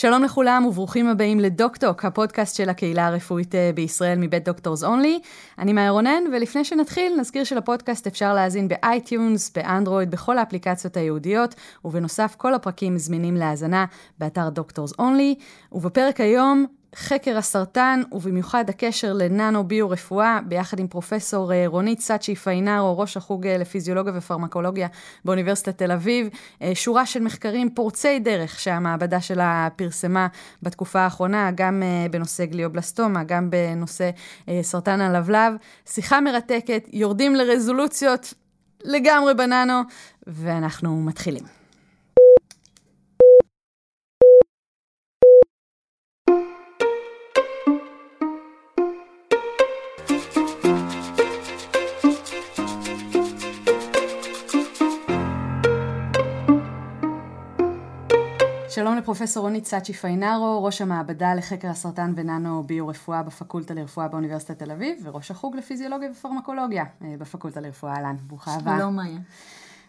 שלום לכולם וברוכים הבאים לדוקטוק, הפודקאסט של הקהילה הרפואית אה, בישראל מבית דוקטורס אונלי. אני מאיה רונן, ולפני שנתחיל, נזכיר שלפודקאסט אפשר להאזין ב iTunes, באנדרואיד, בכל האפליקציות הייעודיות, ובנוסף, כל הפרקים זמינים להאזנה באתר דוקטורס אונלי. ובפרק היום, חקר הסרטן, ובמיוחד הקשר לננו-ביו-רפואה, ביחד עם פרופסור אה, רונית סאצ'י פאיינרו, ראש החוג אה, לפיזיולוגיה ופרמקולוגיה באוניברסיטת תל אביב. אה, שורה של מחקרים פורצי דרך שהמעבדה שלה פרסמה בתקופה האחרונה, גם בנושא גליובלסטומה, גם בנושא סרטן הלבלב. שיחה מרתקת, יורדים לרזולוציות לגמרי בננו, ואנחנו מתחילים. שלום לפרופסור רונית סאצ'י פיינארו, ראש המעבדה לחקר הסרטן וננו ביו-רפואה בפקולטה לרפואה באוניברסיטת תל אביב, וראש החוג לפיזיולוגיה ופרמקולוגיה אה, בפקולטה לרפואה, אהלן, ברוכה הבאה. שלום, מאיה.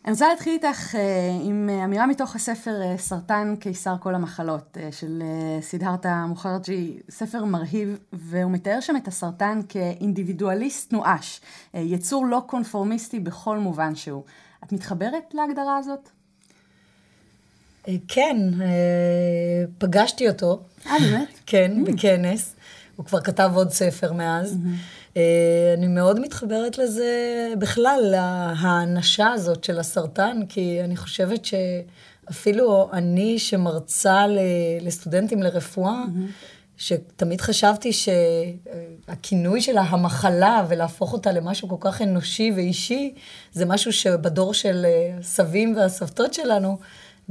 אני רוצה להתחיל איתך אה, עם אמירה מתוך הספר אה, סרטן קיסר כל המחלות של סידהרתה מוחרג'י, ספר מרהיב, והוא מתאר שם את הסרטן כאינדיבידואליסט נואש, יצור לא קונפורמיסטי בכל מובן שהוא. את מתחברת להגדרה הזאת? אה, כן, אה, פגשתי אותו. אה, באמת? כן, mm. בכנס. הוא כבר כתב עוד ספר מאז. Mm-hmm. אני מאוד מתחברת לזה בכלל, להאנשה הזאת של הסרטן, כי אני חושבת שאפילו אני שמרצה לסטודנטים לרפואה, mm-hmm. שתמיד חשבתי שהכינוי שלה, המחלה, ולהפוך אותה למשהו כל כך אנושי ואישי, זה משהו שבדור של סבים והסבתות שלנו,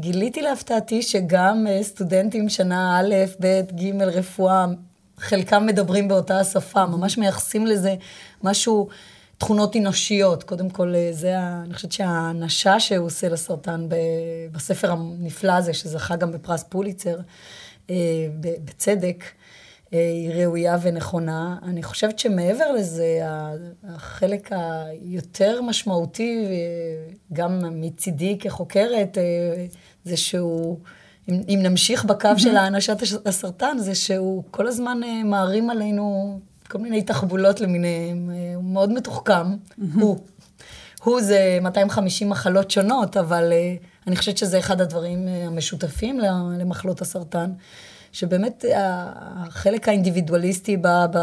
גיליתי להפתעתי שגם אה, סטודנטים שנה א', ב', ג', רפואה, חלקם מדברים באותה השפה, ממש מייחסים לזה משהו, תכונות אנושיות. קודם כל, אה, זה, אני חושבת שהאנשה שהוא עושה לסרטן בספר הנפלא הזה, שזכה גם בפרס פוליצר, אה, בצדק, היא ראויה ונכונה. אני חושבת שמעבר לזה, החלק היותר משמעותי, גם מצידי כחוקרת, זה שהוא, אם, אם נמשיך בקו של האנשת הסרטן, זה שהוא כל הזמן אה, מערים עלינו כל מיני תחבולות למיניהם, אה, הוא מאוד מתוחכם, הוא. הוא זה 250 מחלות שונות, אבל uh, אני חושבת שזה אחד הדברים המשותפים למחלות הסרטן, שבאמת החלק האינדיבידואליסטי בא ב,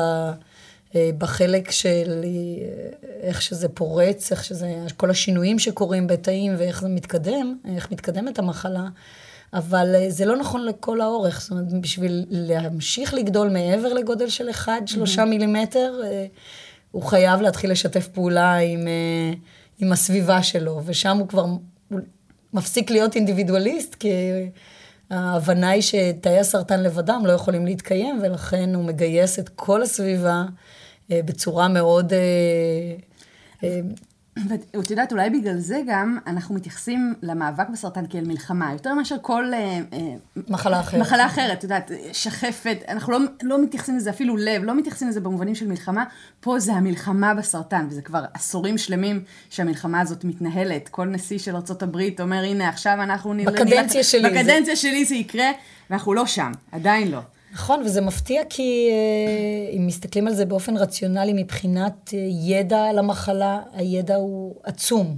בחלק של איך שזה פורץ, איך שזה, כל השינויים שקורים בתאים ואיך זה מתקדם, איך מתקדמת המחלה. אבל אה, זה לא נכון לכל האורך, זאת אומרת, בשביל להמשיך לגדול מעבר לגודל של 1-3 mm-hmm. מילימטר, אה, הוא חייב להתחיל לשתף פעולה עם, אה, עם הסביבה שלו, ושם הוא כבר הוא מפסיק להיות אינדיבידואליסט, כי ההבנה היא שתאי הסרטן לבדם לא יכולים להתקיים, ולכן הוא מגייס את כל הסביבה בצורה מאוד... ואת יודעת, אולי בגלל זה גם אנחנו מתייחסים למאבק בסרטן כאל מלחמה, יותר מאשר כל... אה, אה, מחלה אחרת. מחלה אחרת, את יודעת, שחפת, אנחנו לא, לא מתייחסים לזה, אפילו לב, לא מתייחסים לזה במובנים של מלחמה, פה זה המלחמה בסרטן, וזה כבר עשורים שלמים שהמלחמה הזאת מתנהלת. כל נשיא של ארה"ב אומר, הנה, עכשיו אנחנו נראה... בקדנציה שלי. בקדנציה זה... שלי זה יקרה, ואנחנו לא שם, עדיין לא. נכון, וזה מפתיע כי אה, אם מסתכלים על זה באופן רציונלי מבחינת אה, ידע על המחלה, הידע הוא עצום.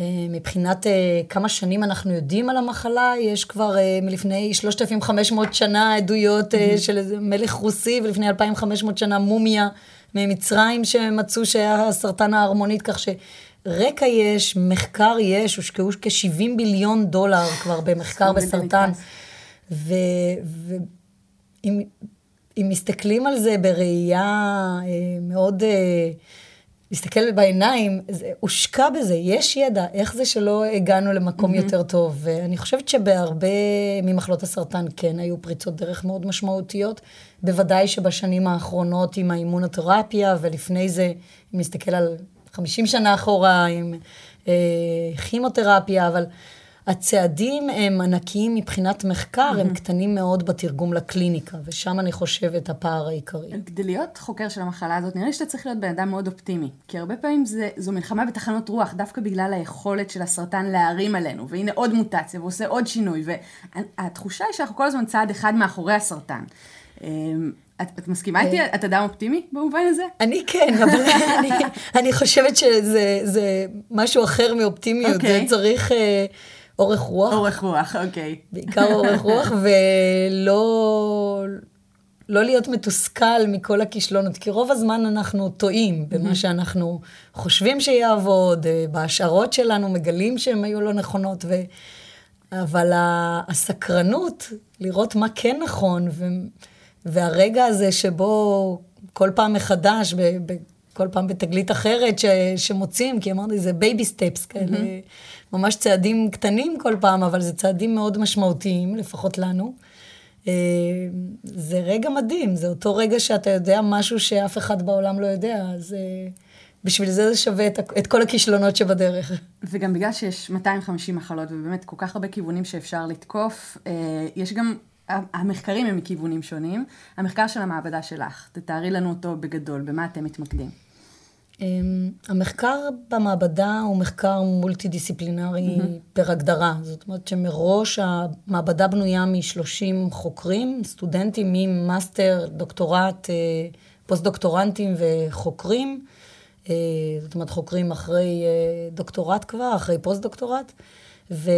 אה, מבחינת כמה שנים אנחנו יודעים על המחלה, יש כבר מלפני 3,500 שנה עדויות mm-hmm. של איזה מלך רוסי, ולפני 2,500 שנה מומיה ממצרים שמצאו שהיה סרטן ההרמונית, כך שרקע יש, מחקר יש, הושקעו כ-70 ביליון דולר כבר במחקר בסרטן. ו... ו- אם, אם מסתכלים על זה בראייה אה, מאוד, אה, להסתכל בעיניים, זה, הושקע בזה, יש ידע, איך זה שלא הגענו למקום mm-hmm. יותר טוב. ואני חושבת שבהרבה ממחלות הסרטן כן היו פריצות דרך מאוד משמעותיות. בוודאי שבשנים האחרונות עם האימונותרפיה, ולפני זה, אם נסתכל על 50 שנה אחורה, עם אה, כימותרפיה, אבל... הצעדים הם ענקיים מבחינת מחקר, הם קטנים מאוד בתרגום לקליניקה, ושם אני חושבת הפער העיקרי. כדי להיות חוקר של המחלה הזאת, נראה לי שאתה צריך להיות בן אדם מאוד אופטימי. כי הרבה פעמים זה, זו מלחמה בתחנות רוח, דווקא בגלל היכולת של הסרטן להרים עלינו, והנה עוד מוטציה, ועושה עוד שינוי, והתחושה היא שאנחנו כל הזמן צעד אחד מאחורי הסרטן. אמ, את, את מסכימה איתי? את אדם אופטימי במובן הזה? אני כן, אבל אני, אני חושבת שזה משהו אחר מאופטימיות. Okay. זה אוקיי. צריך... אה, אורך רוח. אורך רוח, אוקיי. בעיקר אורך רוח, ולא לא להיות מתוסכל מכל הכישלונות, כי רוב הזמן אנחנו טועים במה שאנחנו חושבים שיעבוד, אה, בהשערות שלנו מגלים שהן היו לא נכונות, ו... אבל הסקרנות, לראות מה כן נכון, ו... והרגע הזה שבו כל פעם מחדש. כל פעם בתגלית אחרת ש... שמוצאים, כי אמרתי, זה baby steps כאלה. Mm-hmm. ממש צעדים קטנים כל פעם, אבל זה צעדים מאוד משמעותיים, לפחות לנו. אה, זה רגע מדהים, זה אותו רגע שאתה יודע משהו שאף אחד בעולם לא יודע, אז אה, בשביל זה זה שווה את, את כל הכישלונות שבדרך. וגם בגלל שיש 250 מחלות ובאמת כל כך הרבה כיוונים שאפשר לתקוף, אה, יש גם, המחקרים הם מכיוונים שונים. המחקר של המעבדה שלך, תתארי לנו אותו בגדול, במה אתם מתמקדים. אמ, המחקר במעבדה הוא מחקר מולטי-דיסציפלינרי mm-hmm. פר הגדרה. זאת אומרת שמראש המעבדה בנויה מ-30 חוקרים, סטודנטים ממאסטר, דוקטורט, אה, פוסט-דוקטורנטים וחוקרים. אה, זאת אומרת, חוקרים אחרי אה, דוקטורט כבר, אחרי פוסט-דוקטורט. ו,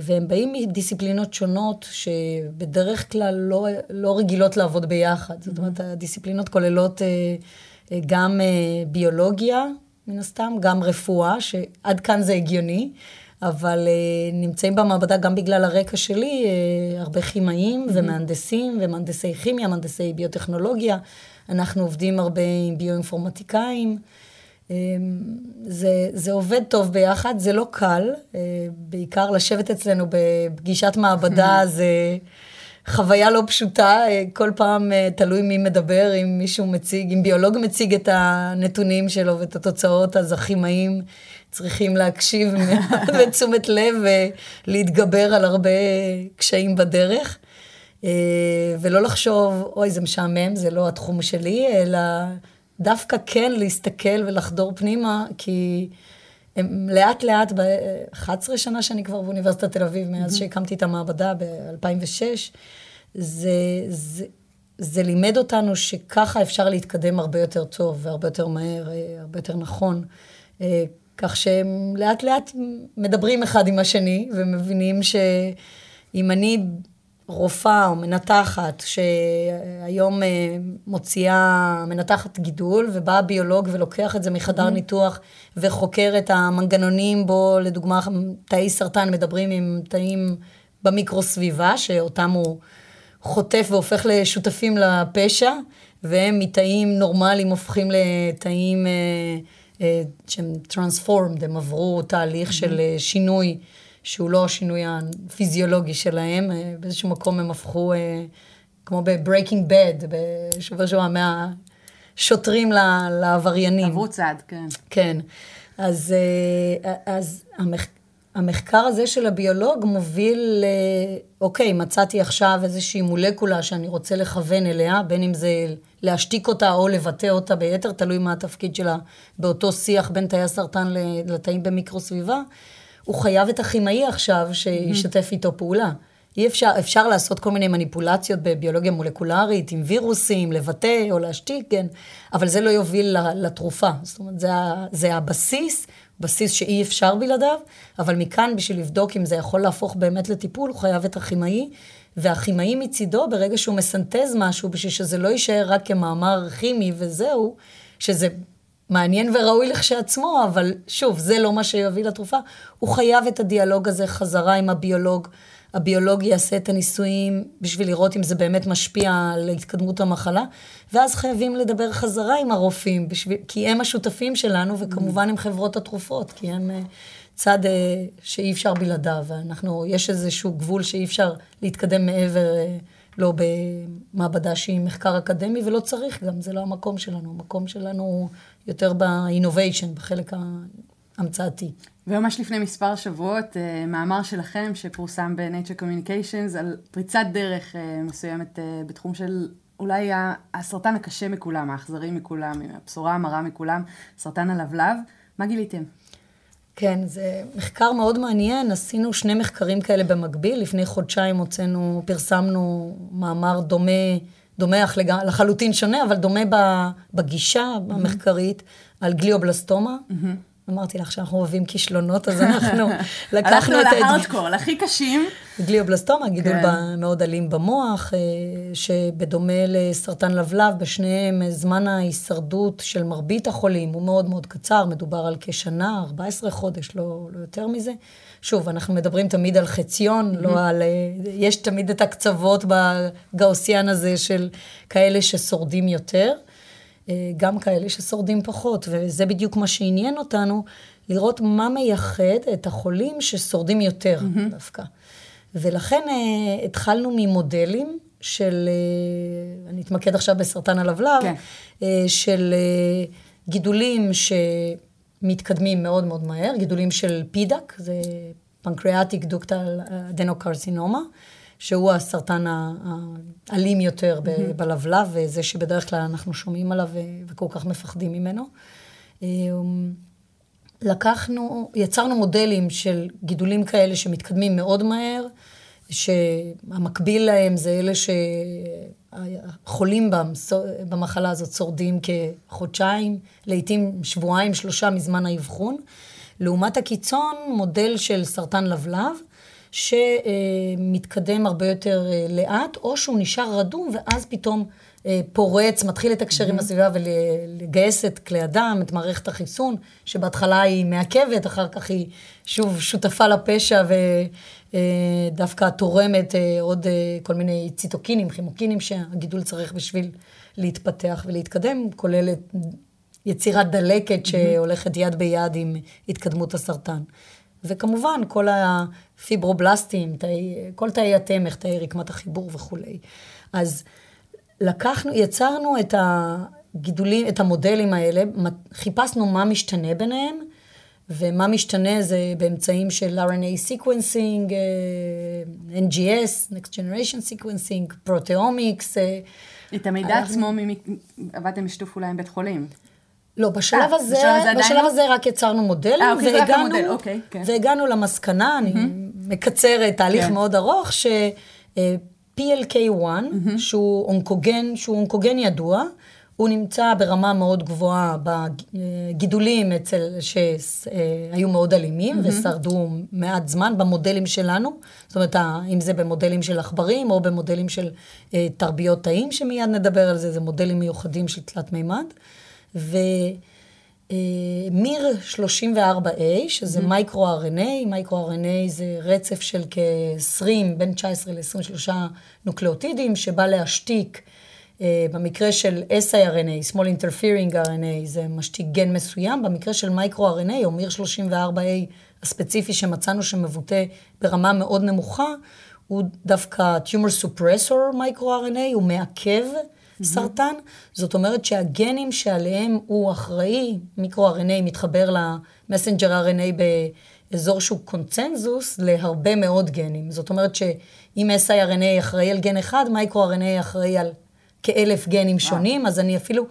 והם באים מדיסציפלינות שונות שבדרך כלל לא, לא רגילות לעבוד ביחד. Mm-hmm. זאת אומרת, הדיסציפלינות כוללות... אה, גם אה, ביולוגיה, מן הסתם, גם רפואה, שעד כאן זה הגיוני, אבל אה, נמצאים במעבדה גם בגלל הרקע שלי, הרבה כימאים mm-hmm. ומהנדסים ומהנדסי כימיה, מהנדסי ביוטכנולוגיה. אנחנו עובדים הרבה עם ביואינפורמטיקאים. זה, זה עובד טוב ביחד, זה לא קל, בעיקר לשבת אצלנו בפגישת מעבדה זה... חוויה לא פשוטה, אה, כל פעם אה, תלוי מי מדבר, אם מישהו מציג, אם ביולוג מציג את הנתונים שלו ואת התוצאות, אז הכימאים צריכים להקשיב בתשומת לב ולהתגבר על הרבה קשיים בדרך. אה, ולא לחשוב, אוי, זה משעמם, זה לא התחום שלי, אלא דווקא כן להסתכל ולחדור פנימה, כי הם לאט לאט, ב-11 שנה שאני כבר באוניברסיטת תל אביב, מאז mm-hmm. שהקמתי את המעבדה ב-2006, זה, זה, זה לימד אותנו שככה אפשר להתקדם הרבה יותר טוב והרבה יותר מהר, אה, הרבה יותר נכון. אה, כך שהם לאט לאט מדברים אחד עם השני ומבינים שאם אני רופאה או מנתחת שהיום אה, מוציאה, מנתחת גידול, ובא ביולוג ולוקח את זה מחדר mm-hmm. ניתוח וחוקר את המנגנונים בו, לדוגמה, תאי סרטן מדברים עם תאים במיקרוסביבה, שאותם הוא חוטף והופך לשותפים לפשע, והם מתאים נורמליים הופכים לתאים אה, אה, שהם transformed, הם עברו תהליך mm-hmm. של שינוי. שהוא לא השינוי הפיזיולוגי שלהם, אה, באיזשהו מקום הם הפכו, אה, כמו ב-Breaking Bad, בשבוע שבוע מהשוטרים לעבריינים. עברו צעד, כן. כן. אז, אה, אז המח... המחקר הזה של הביולוג מוביל. אוקיי, מצאתי עכשיו איזושהי מולקולה שאני רוצה לכוון אליה, בין אם זה להשתיק אותה או לבטא אותה ביתר, תלוי מה התפקיד שלה באותו שיח בין תאי הסרטן לתאים במיקרוסביבה. הוא חייב את הכימאי עכשיו שישתף איתו פעולה. אי אפשר, אפשר לעשות כל מיני מניפולציות בביולוגיה מולקולרית, עם וירוסים, לבטא או להשתיק, כן, אבל זה לא יוביל לתרופה. זאת אומרת, זה, זה הבסיס, בסיס שאי אפשר בלעדיו, אבל מכאן, בשביל לבדוק אם זה יכול להפוך באמת לטיפול, הוא חייב את הכימאי, והכימאי מצידו, ברגע שהוא מסנטז משהו, בשביל שזה לא יישאר רק כמאמר כימי וזהו, שזה מעניין וראוי לכשעצמו, אבל שוב, זה לא מה שיביא לתרופה. הוא חייב את הדיאלוג הזה חזרה עם הביולוג. הביולוג יעשה את הניסויים בשביל לראות אם זה באמת משפיע על התקדמות המחלה, ואז חייבים לדבר חזרה עם הרופאים, בשביל, כי הם השותפים שלנו, וכמובן הם חברות התרופות, כי הם אה, צד אה, שאי אפשר בלעדיו, ואנחנו, יש איזשהו גבול שאי אפשר להתקדם מעבר, אה, לא במעבדה שהיא מחקר אקדמי, ולא צריך גם, זה לא המקום שלנו, המקום שלנו יותר באינוביישן, בחלק ההמצאתי. וממש לפני מספר שבועות, אה, מאמר שלכם שפורסם ב-Nature Communications על פריצת דרך אה, מסוימת אה, בתחום של אולי הסרטן הקשה מכולם, האכזרי מכולם, הבשורה המרה מכולם, סרטן הלבלב. מה גיליתם? כן, זה מחקר מאוד מעניין. עשינו שני מחקרים כאלה במקביל. לפני חודשיים הוצאנו, פרסמנו מאמר דומה, דומה אך לחלוטין שונה, אבל דומה בגישה המחקרית על גליובלסטומה. Mm-hmm. אמרתי לך שאנחנו אוהבים כישלונות, אז אנחנו לקחנו את... הלכנו להארדקור, להכי קשים. גליובלסטומה, גידול כן. מאוד אלים במוח, אה, שבדומה לסרטן לבלב, בשניהם זמן ההישרדות של מרבית החולים הוא מאוד מאוד קצר, מדובר על כשנה, 14 חודש, לא, לא יותר מזה. שוב, אנחנו מדברים תמיד על חציון, לא על... אה, יש תמיד את הקצוות בגאוסיאן הזה של כאלה ששורדים יותר. אה, גם כאלה ששורדים פחות, וזה בדיוק מה שעניין אותנו, לראות מה מייחד את החולים ששורדים יותר mm-hmm. דווקא. ולכן uh, התחלנו ממודלים של, uh, אני אתמקד עכשיו בסרטן הלבלב, כן. uh, של uh, גידולים שמתקדמים מאוד מאוד מהר, גידולים של פידק, זה פנקריאטיק דוקטל אדנוקרסינומה. שהוא הסרטן האלים יותר mm-hmm. בלבלב, וזה שבדרך כלל אנחנו שומעים עליו וכל כך מפחדים ממנו. אמ, לקחנו, יצרנו מודלים של גידולים כאלה שמתקדמים מאוד מהר, שהמקביל להם זה אלה שחולים במחלה הזאת שורדים כחודשיים, לעתים שבועיים, שלושה מזמן האבחון. לעומת הקיצון, מודל של סרטן לבלב, שמתקדם הרבה יותר אה, לאט, או שהוא נשאר רדום ואז פתאום אה, פורץ, מתחיל לתקשר עם mm-hmm. הסביבה ולגייס את כלי הדם, את מערכת החיסון, שבהתחלה היא מעכבת, אחר כך היא שוב שותפה לפשע ודווקא אה, תורמת עוד כל מיני ציטוקינים, חימוקינים שהגידול צריך בשביל להתפתח ולהתקדם, כולל יצירת דלקת mm-hmm. שהולכת יד ביד עם התקדמות הסרטן. וכמובן, כל הפיברובלסטים, תאי, כל תאי התמך, תאי רקמת החיבור וכולי. אז לקחנו, יצרנו את הגידולים, את המודלים האלה, חיפשנו מה משתנה ביניהם, ומה משתנה זה באמצעים של RNA sequencing, אה, NGS, Next Generation Sequencing, פרוטאומיקס. אה, את המידע עצמו, עבדתם בשיתוף אולי עם בית חולים. לא, בשלב 아, הזה, בשלב, בשלב לא? הזה רק יצרנו מודלים, 아, אוקיי, והגענו, מודל, אוקיי, כן. והגענו למסקנה, mm-hmm. אני מקצרת תהליך כן. מאוד ארוך, ש-PLK1, mm-hmm. שהוא אונקוגן, שהוא אונקוגן ידוע, הוא נמצא ברמה מאוד גבוהה בגידולים אצל, שהיו מאוד אלימים mm-hmm. ושרדו מעט זמן במודלים שלנו, זאת אומרת, אם זה במודלים של עכברים או במודלים של אה, תרביות תאים, שמיד נדבר על זה, זה מודלים מיוחדים של תלת מימד. ו miR 34A, שזה mm-hmm. micro-RNA, micro-RNA זה רצף של כ-20, בין 19 ל-23 נוקלאוטידים, שבא להשתיק, אה, במקרה של siRNA, Small Interfering RNA, זה משתיק גן מסוים, במקרה של micro-RNA, או miR 34A הספציפי שמצאנו שמבוטא ברמה מאוד נמוכה, הוא דווקא tumor suppressor micro-RNA, הוא מעכב סרטן. זאת אומרת שהגנים שעליהם הוא אחראי, מיקרו-RNA מתחבר ל messenger RNA באזור שהוא קונצנזוס להרבה מאוד גנים. זאת אומרת שאם siRNA אחראי על גן אחד, micro-RNA אחראי על כאלף גנים שונים, אז אני אפילו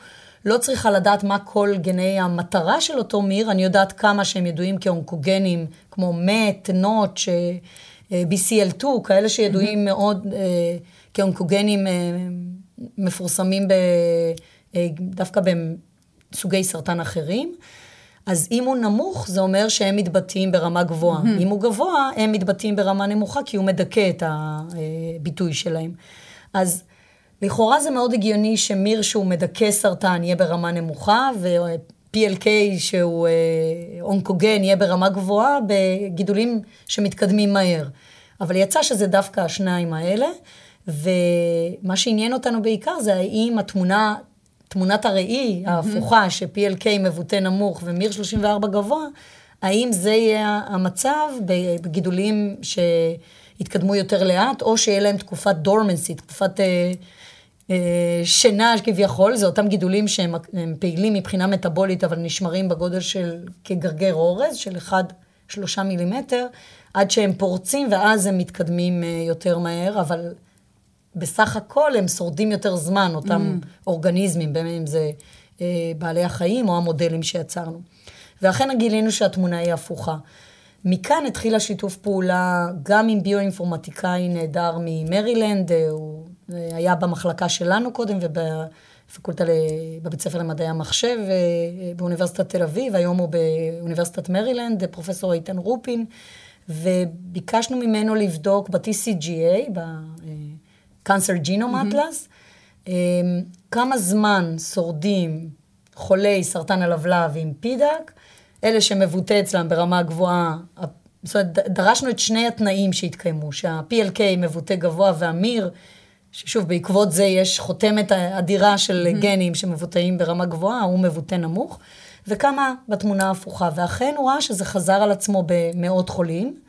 לא צריכה לדעת מה כל גני המטרה של אותו miR, אני יודעת כמה שהם ידועים כאונקוגנים, כמו מת, נוטש, BCL2, כאלה שידועים מאוד אה, כאונקוגנים אה, מפורסמים ב, אה, דווקא בסוגי סרטן אחרים. אז אם הוא נמוך, זה אומר שהם מתבטאים ברמה גבוהה. Mm-hmm. אם הוא גבוה, הם מתבטאים ברמה נמוכה, כי הוא מדכא את הביטוי שלהם. אז לכאורה זה מאוד הגיוני שמיר שהוא מדכא סרטן יהיה ברמה נמוכה, ו-PLK שהוא אה, אונקוגן יהיה ברמה גבוהה, בגידולים שמתקדמים מהר. אבל יצא שזה דווקא השניים האלה. ומה שעניין אותנו בעיקר זה האם התמונה, תמונת הראי ההפוכה, ש-PLK מבוטא נמוך ומיר 34 גבוה, האם זה יהיה המצב בגידולים שיתקדמו יותר לאט, או שיהיה להם תקופת דורמנסי, תקופת אה, אה, שינה כביכול, זה אותם גידולים שהם פעילים מבחינה מטבולית, אבל נשמרים בגודל של כגרגר אורז, של 1, שלושה מילימטר, עד שהם פורצים ואז הם מתקדמים אה, יותר מהר, אבל בסך הכל הם שורדים יותר זמן, אותם mm. אורגניזמים, בין אם זה אה, בעלי החיים או המודלים שיצרנו. ואכן גילינו שהתמונה היא הפוכה. מכאן התחיל השיתוף פעולה גם עם ביואינפורמטיקאי נהדר ממרילנד, הוא היה במחלקה שלנו קודם ובפקולטה, בבית ספר למדעי המחשב באוניברסיטת תל אביב, היום הוא באוניברסיטת מרילנד, פרופסור איתן רופין, וביקשנו ממנו לבדוק ב-TCGA, ב-Cancer Genome Atlas, mm-hmm. כמה זמן שורדים חולי סרטן הלבלב עם פידק, אלה שמבוטא אצלם ברמה גבוהה, זאת אומרת, דרשנו את שני התנאים שהתקיימו, שה-PLK מבוטא גבוה והמיר, ששוב, בעקבות זה יש חותמת אדירה של mm-hmm. גנים שמבוטאים ברמה גבוהה, הוא מבוטא נמוך, וכמה בתמונה ההפוכה. ואכן הוא ראה שזה חזר על עצמו במאות חולים,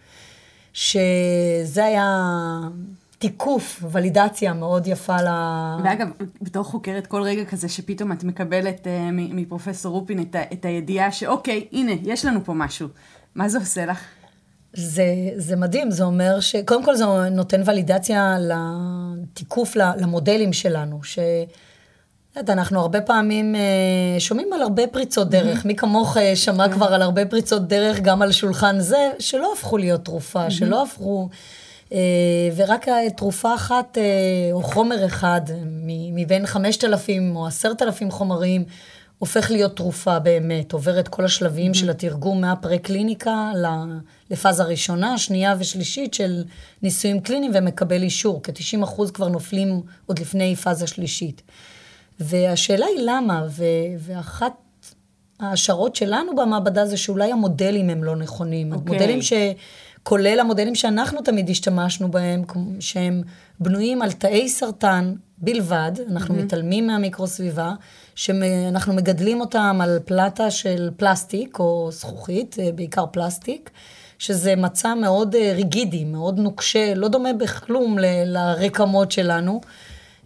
שזה היה תיקוף, ולידציה מאוד יפה ל... ואגב, בתור חוקרת, כל רגע כזה שפתאום את מקבלת uh, מפרופסור רופין את, את הידיעה שאוקיי, הנה, יש לנו פה משהו. מה זה עושה לך? זה, זה מדהים, זה אומר ש... קודם כל זה נותן ולידציה לתיקוף למודלים שלנו, ש... אנחנו הרבה פעמים uh, שומעים על הרבה פריצות דרך. Mm-hmm. מי כמוך uh, שמע mm-hmm. כבר על הרבה פריצות דרך, גם על שולחן זה, שלא הפכו להיות תרופה, mm-hmm. שלא הפכו... אה, ורק תרופה אחת אה, או חומר אחד מבין 5,000 או 10,000 חומרים הופך להיות תרופה באמת, עובר את כל השלבים mm-hmm. של התרגום מהפרה-קליניקה לפאזה ראשונה, שנייה ושלישית של ניסויים קליניים ומקבל אישור, כ-90% כבר נופלים עוד לפני פאזה שלישית. והשאלה היא למה, ו- ואחת ההשערות שלנו במעבדה זה שאולי המודלים הם לא נכונים. Okay. אוקיי. המודלים ש... כולל המודלים שאנחנו תמיד השתמשנו בהם, שהם בנויים על תאי סרטן בלבד, אנחנו mm-hmm. מתעלמים מהמיקרוסביבה, שאנחנו מגדלים אותם על פלטה של פלסטיק או זכוכית, אה, בעיקר פלסטיק, שזה מצע מאוד אה, ריגידי, מאוד נוקשה, לא דומה בכלום ל- לרקמות שלנו.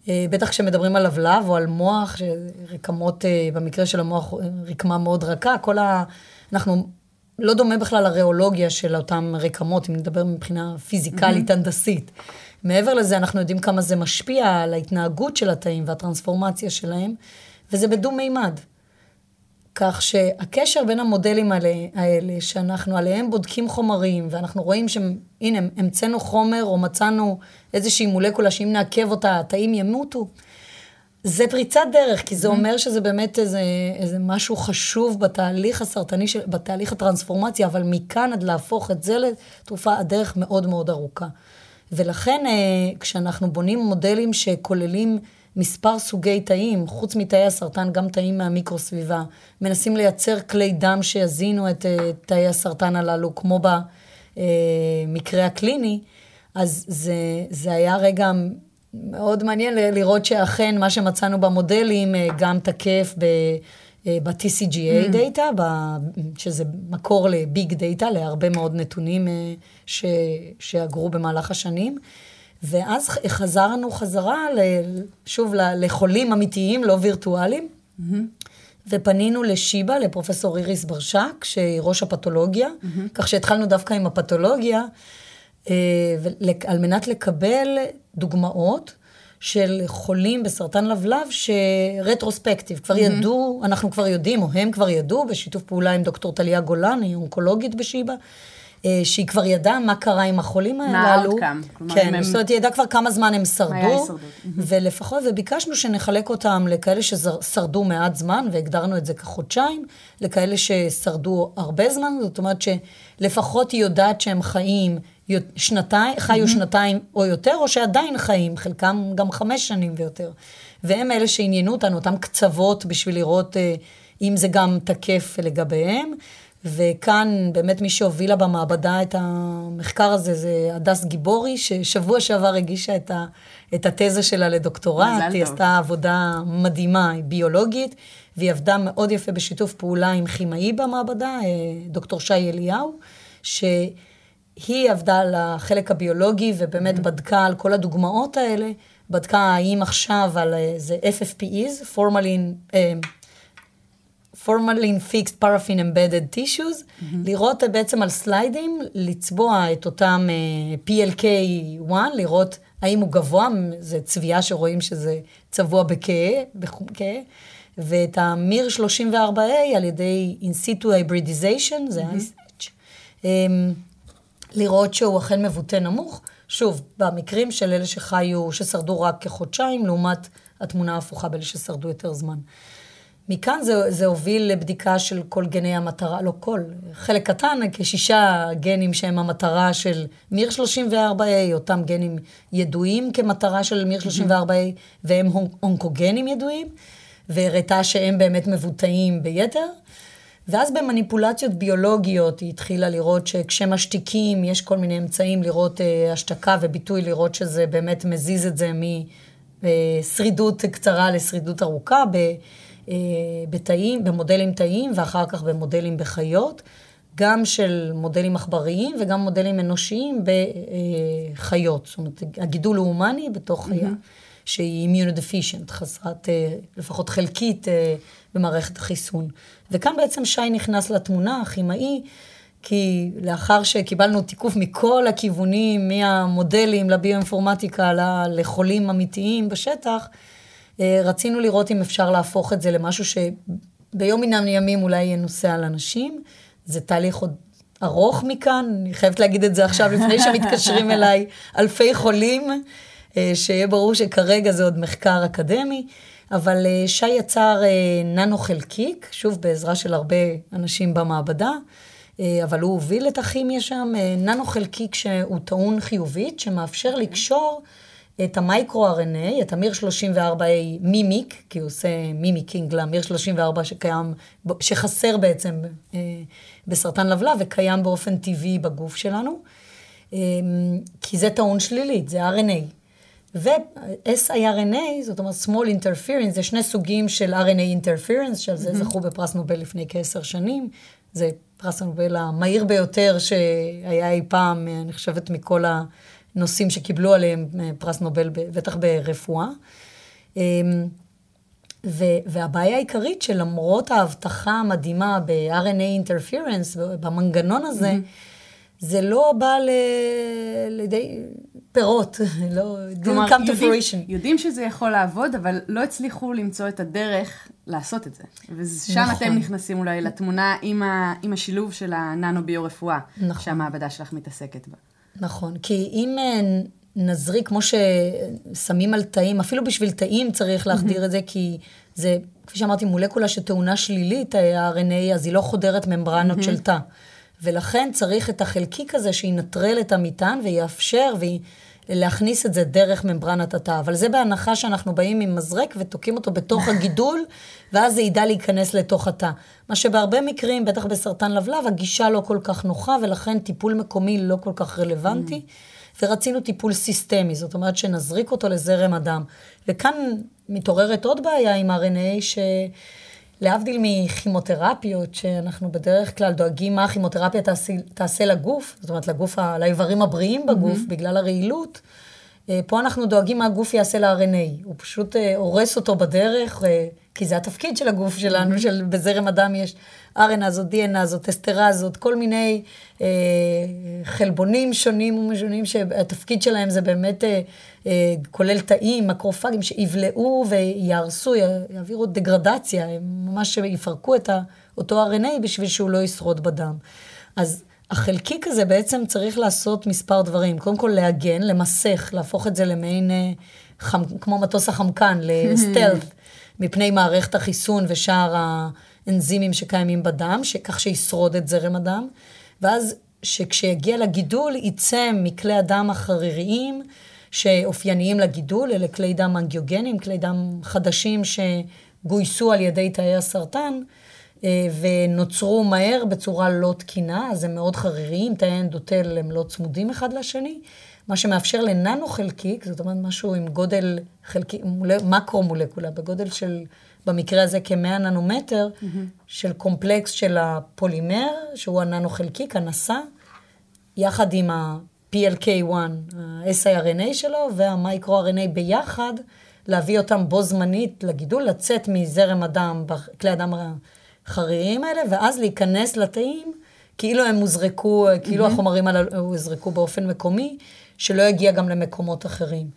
אה, בטח כשמדברים על לבלב או על מוח, רקמות, במקרה של המוח, רקמה מאוד רכה, כל ה... אנחנו לא דומה בכלל לריאולוגיה של אותן רקמות, אם נדבר מבחינה פיזיקלית, mm-hmm. הנדסית. מעבר לזה, אנחנו יודעים כמה זה משפיע על ההתנהגות של התאים והטרנספורמציה שלהם, וזה בדו-מימד. כך שהקשר בין המודלים האלה, האלה, שאנחנו עליהם בודקים חומרים, ואנחנו רואים שהנה, המצאנו חומר או מצאנו איזושהי מולקולה שאם נעכב אותה, התאים ימותו, זה פריצת דרך, כי זה mm-hmm. אומר שזה באמת איזה, איזה משהו חשוב בתהליך הסרטני, של, בתהליך הטרנספורמציה, אבל מכאן עד להפוך את זה לתרופה, הדרך מאוד מאוד ארוכה. ולכן אה, כשאנחנו בונים מודלים שכוללים מספר סוגי תאים, חוץ מתאי הסרטן, גם תאים מהמיקרוסביבה, מנסים לייצר כלי דם שיזינו את אה, תאי הסרטן הללו, כמו במקרה הקליני, אז זה, זה היה רגע מאוד מעניין לראות שאכן מה שמצאנו במודלים אה, גם תקף ב... אה, ב- TCGA mm. data, שזה מקור ל big data, להרבה מאוד נתונים אה, ש, שאגרו במהלך השנים. ואז חזרנו חזרה, ל, שוב, לחולים אמיתיים, לא וירטואליים, mm-hmm. ופנינו לשיבא, לפרופסור איריס ברשק, שהיא ראש הפתולוגיה, mm-hmm. כך שהתחלנו דווקא עם הפתולוגיה. אה, על מנת לקבל דוגמאות של חולים בסרטן לבלב שרטרוספקטיב, כבר mm-hmm. ידעו, אנחנו כבר יודעים, או הם כבר ידעו, בשיתוף פעולה עם דוקטור טליה גולן, היא אונקולוגית בשיבא, אה, שהיא כבר ידעה מה קרה עם החולים האלו. מה האוטקאם. כן, הם... זאת אומרת, היא ידעה כבר כמה זמן הם שרדו. ולפחות, וביקשנו שנחלק אותם לכאלה ששרדו מעט זמן, והגדרנו את זה כחודשיים, לכאלה ששרדו הרבה זמן, זאת אומרת שלפחות היא יודעת שהם חיים שנתיים, חיו mm-hmm. שנתיים או יותר, או שעדיין חיים, חלקם גם חמש שנים ויותר. והם אלה שעניינו אותנו, אותם קצוות בשביל לראות אה, אם זה גם תקף לגביהם. וכאן באמת מי שהובילה במעבדה את המחקר הזה זה הדס גיבורי, ששבוע שעבר הגישה את, ה, את התזה שלה לדוקטורט. היא טוב. עשתה עבודה מדהימה, היא ביולוגית, והיא עבדה מאוד יפה בשיתוף פעולה עם כימאי במעבדה, אה, דוקטור שי אליהו, ש... היא עבדה על החלק הביולוגי ובאמת mm-hmm. בדקה על כל הדוגמאות האלה, בדקה האם עכשיו על איזה FFPEs, פורמלין, פורמלין פיקסט פרפין אמבדד טישוז, לראות בעצם על סליידים, לצבוע את אותם uh, PLK1, לראות האם הוא גבוה, זה צביעה שרואים שזה צבוע בכהה, בכהה, ואת המיר 34A על ידי in situ hybridization, זה mm-hmm. לראות שהוא אכן מבוטא נמוך. שוב, במקרים של אלה שחיו, ששרדו רק כחודשיים, לעומת התמונה ההפוכה באלה ששרדו יותר זמן. מכאן זה, זה הוביל לבדיקה של כל גני המטרה, לא כל, חלק קטן, כשישה גנים שהם המטרה של מיר 34A, אותם גנים ידועים כמטרה של מיר 34A, והם אונקוגנים ידועים, והראתה שהם באמת מבוטאים ביתר. ואז במניפולציות ביולוגיות היא התחילה לראות שכשמשתיקים, יש כל מיני אמצעים לראות אה, השתקה וביטוי, לראות שזה באמת מזיז את זה משרידות קצרה לשרידות ארוכה. ב, אה, בתאים, במודלים תאיים ואחר כך במודלים בחיות, גם של מודלים עכבריים וגם מודלים אנושיים בחיות. זאת אומרת, הגידול הוא הומני בתוך חיה, mm-hmm. שהיא immunodeficient, חסרת, אה, לפחות חלקית אה, במערכת החיסון. וכאן בעצם שי נכנס לתמונה, הכימאי, כי לאחר שקיבלנו תיקוף מכל הכיוונים, מהמודלים לביואינפורמטיקה, לחולים אמיתיים בשטח, אה, רצינו לראות אם אפשר להפוך את זה למשהו שביום מן הימים אולי ינוסע על אנשים. זה תהליך עוד ארוך מכאן, אני חייבת להגיד את זה עכשיו לפני שמתקשרים אליי אלפי חולים, שיהיה ברור שכרגע זה עוד מחקר אקדמי. אבל אה, שי יצר ננו חלקיק, שוב בעזרה של הרבה אנשים במעבדה, אבל הוא הוביל את הכימיה שם, ננו חלקיק שהוא טעון חיובית, שמאפשר לקשור את המייקרו-RNA, את המיר 34A מימיק, כי הוא עושה מימיקינג למיר 34 שקיים, שחסר בעצם אה, בסרטן לבלב וקיים באופן טבעי בגוף שלנו, אה, כי זה טעון שלילית, זה RNA. ו-siRNA, זאת אומרת small interference, זה שני סוגים של RNA interference, שעל זה mm-hmm. זכו בפרס נובל לפני כעשר שנים. זה פרס הנובל המהיר ביותר שהיה אי פעם, אני חושבת, מכל ה... נושאים שקיבלו עליהם אה, פרס נובל, בטח ברפואה. אמ, ו- והבעיה העיקרית שלמרות ההבטחה המדהימה ב-RNA interference, במנגנון הזה, mm-hmm. זה לא בא לידי פירות, לא, didn't come to fruition. יודעים שזה יכול לעבוד, אבל לא הצליחו למצוא את הדרך לעשות את זה. ושם נכון. אתם נכנסים אולי לתמונה עם, ה- עם השילוב של הננו-ביו-רפואה, נכון. שהמעבדה שלך מתעסקת בה. נכון, כי אם אה, נזריק, כמו ששמים על תאים, אפילו בשביל תאים צריך להחדיר את זה, כי זה, כפי שאמרתי, מולקולה שטעונה שלילית, ה-RNA, אז היא לא חודרת ממברנות של תא. ולכן צריך את החלקיק הזה שינטרל את המטען ויאפשר להכניס את זה דרך ממברנת התא. אבל זה בהנחה שאנחנו באים עם מזרק ותוקעים אותו בתוך הגידול, ואז זה ידע להיכנס לתוך התא. מה שבהרבה מקרים, בטח בסרטן לבלב, הגישה לא כל כך נוחה, ולכן טיפול מקומי לא כל כך רלוונטי. Mm. ורצינו טיפול סיסטמי, זאת אומרת שנזריק אותו לזרם הדם. וכאן מתעוררת עוד בעיה עם RNA, ש... להבדיל מכימותרפיות, שאנחנו בדרך כלל דואגים מה הכימותרפיה תעשה, תעשה לגוף, זאת אומרת לגוף, לאיברים הבריאים בגוף, mm-hmm. בגלל הרעילות, אה, פה אנחנו דואגים מה הגוף יעשה ל-RNA. הוא פשוט אה, הורס אותו בדרך, אה, כי זה התפקיד של הגוף שלנו, mm-hmm. של בזרם הדם יש RNA זאת, DNA זאת, אסטרה זאת, כל מיני אה, חלבונים שונים ומשונים, שהתפקיד שלהם זה באמת אה, אה, כולל תאים, מקרופגים, שיבלעו ויהרסו, יעבירו דגרדציה, הם ממש יפרקו את אותו RNA בשביל שהוא לא ישרוד בדם. אז החלקיק הזה בעצם צריך לעשות מספר דברים. קודם כל להגן, למסך, להפוך את זה למעין, אה, חמ, כמו מטוס החמקן, לסטלט, מפני מערכת החיסון ושאר האנזימים שקיימים בדם, כך שישרוד את זרם הדם. ואז שכשיגיע לגידול, יצא מכלי הדם החריריים, שאופייניים לגידול, אלה כלי דם אנגיוגנים, כלי דם חדשים שגויסו על ידי תאי הסרטן, אה, ונוצרו מהר בצורה לא תקינה, אז הם מאוד חריריים, תאי אנדוטל הם לא צמודים אחד לשני, מה שמאפשר לננו חלקיק, זאת אומרת משהו עם גודל חלקיק, מקרו-מולקולה, בגודל של, במקרה הזה כמאה ננומטר, mm-hmm. של קומפלקס של הפולימר, שהוא הננו חלקיק, הנשא, יחד עם ה-PLK1, ה-siRNA שלו, והמייקרו-RNA ביחד, להביא אותם בו זמנית לגידול, לצאת מזרם הדם, כלי הדם החריריים האלה, ואז להיכנס לתאים, כאילו הם הוזרקו, כאילו mm-hmm. החומרים האלה הוזרקו באופן מקומי, שלא יגיע גם למקומות אחרים.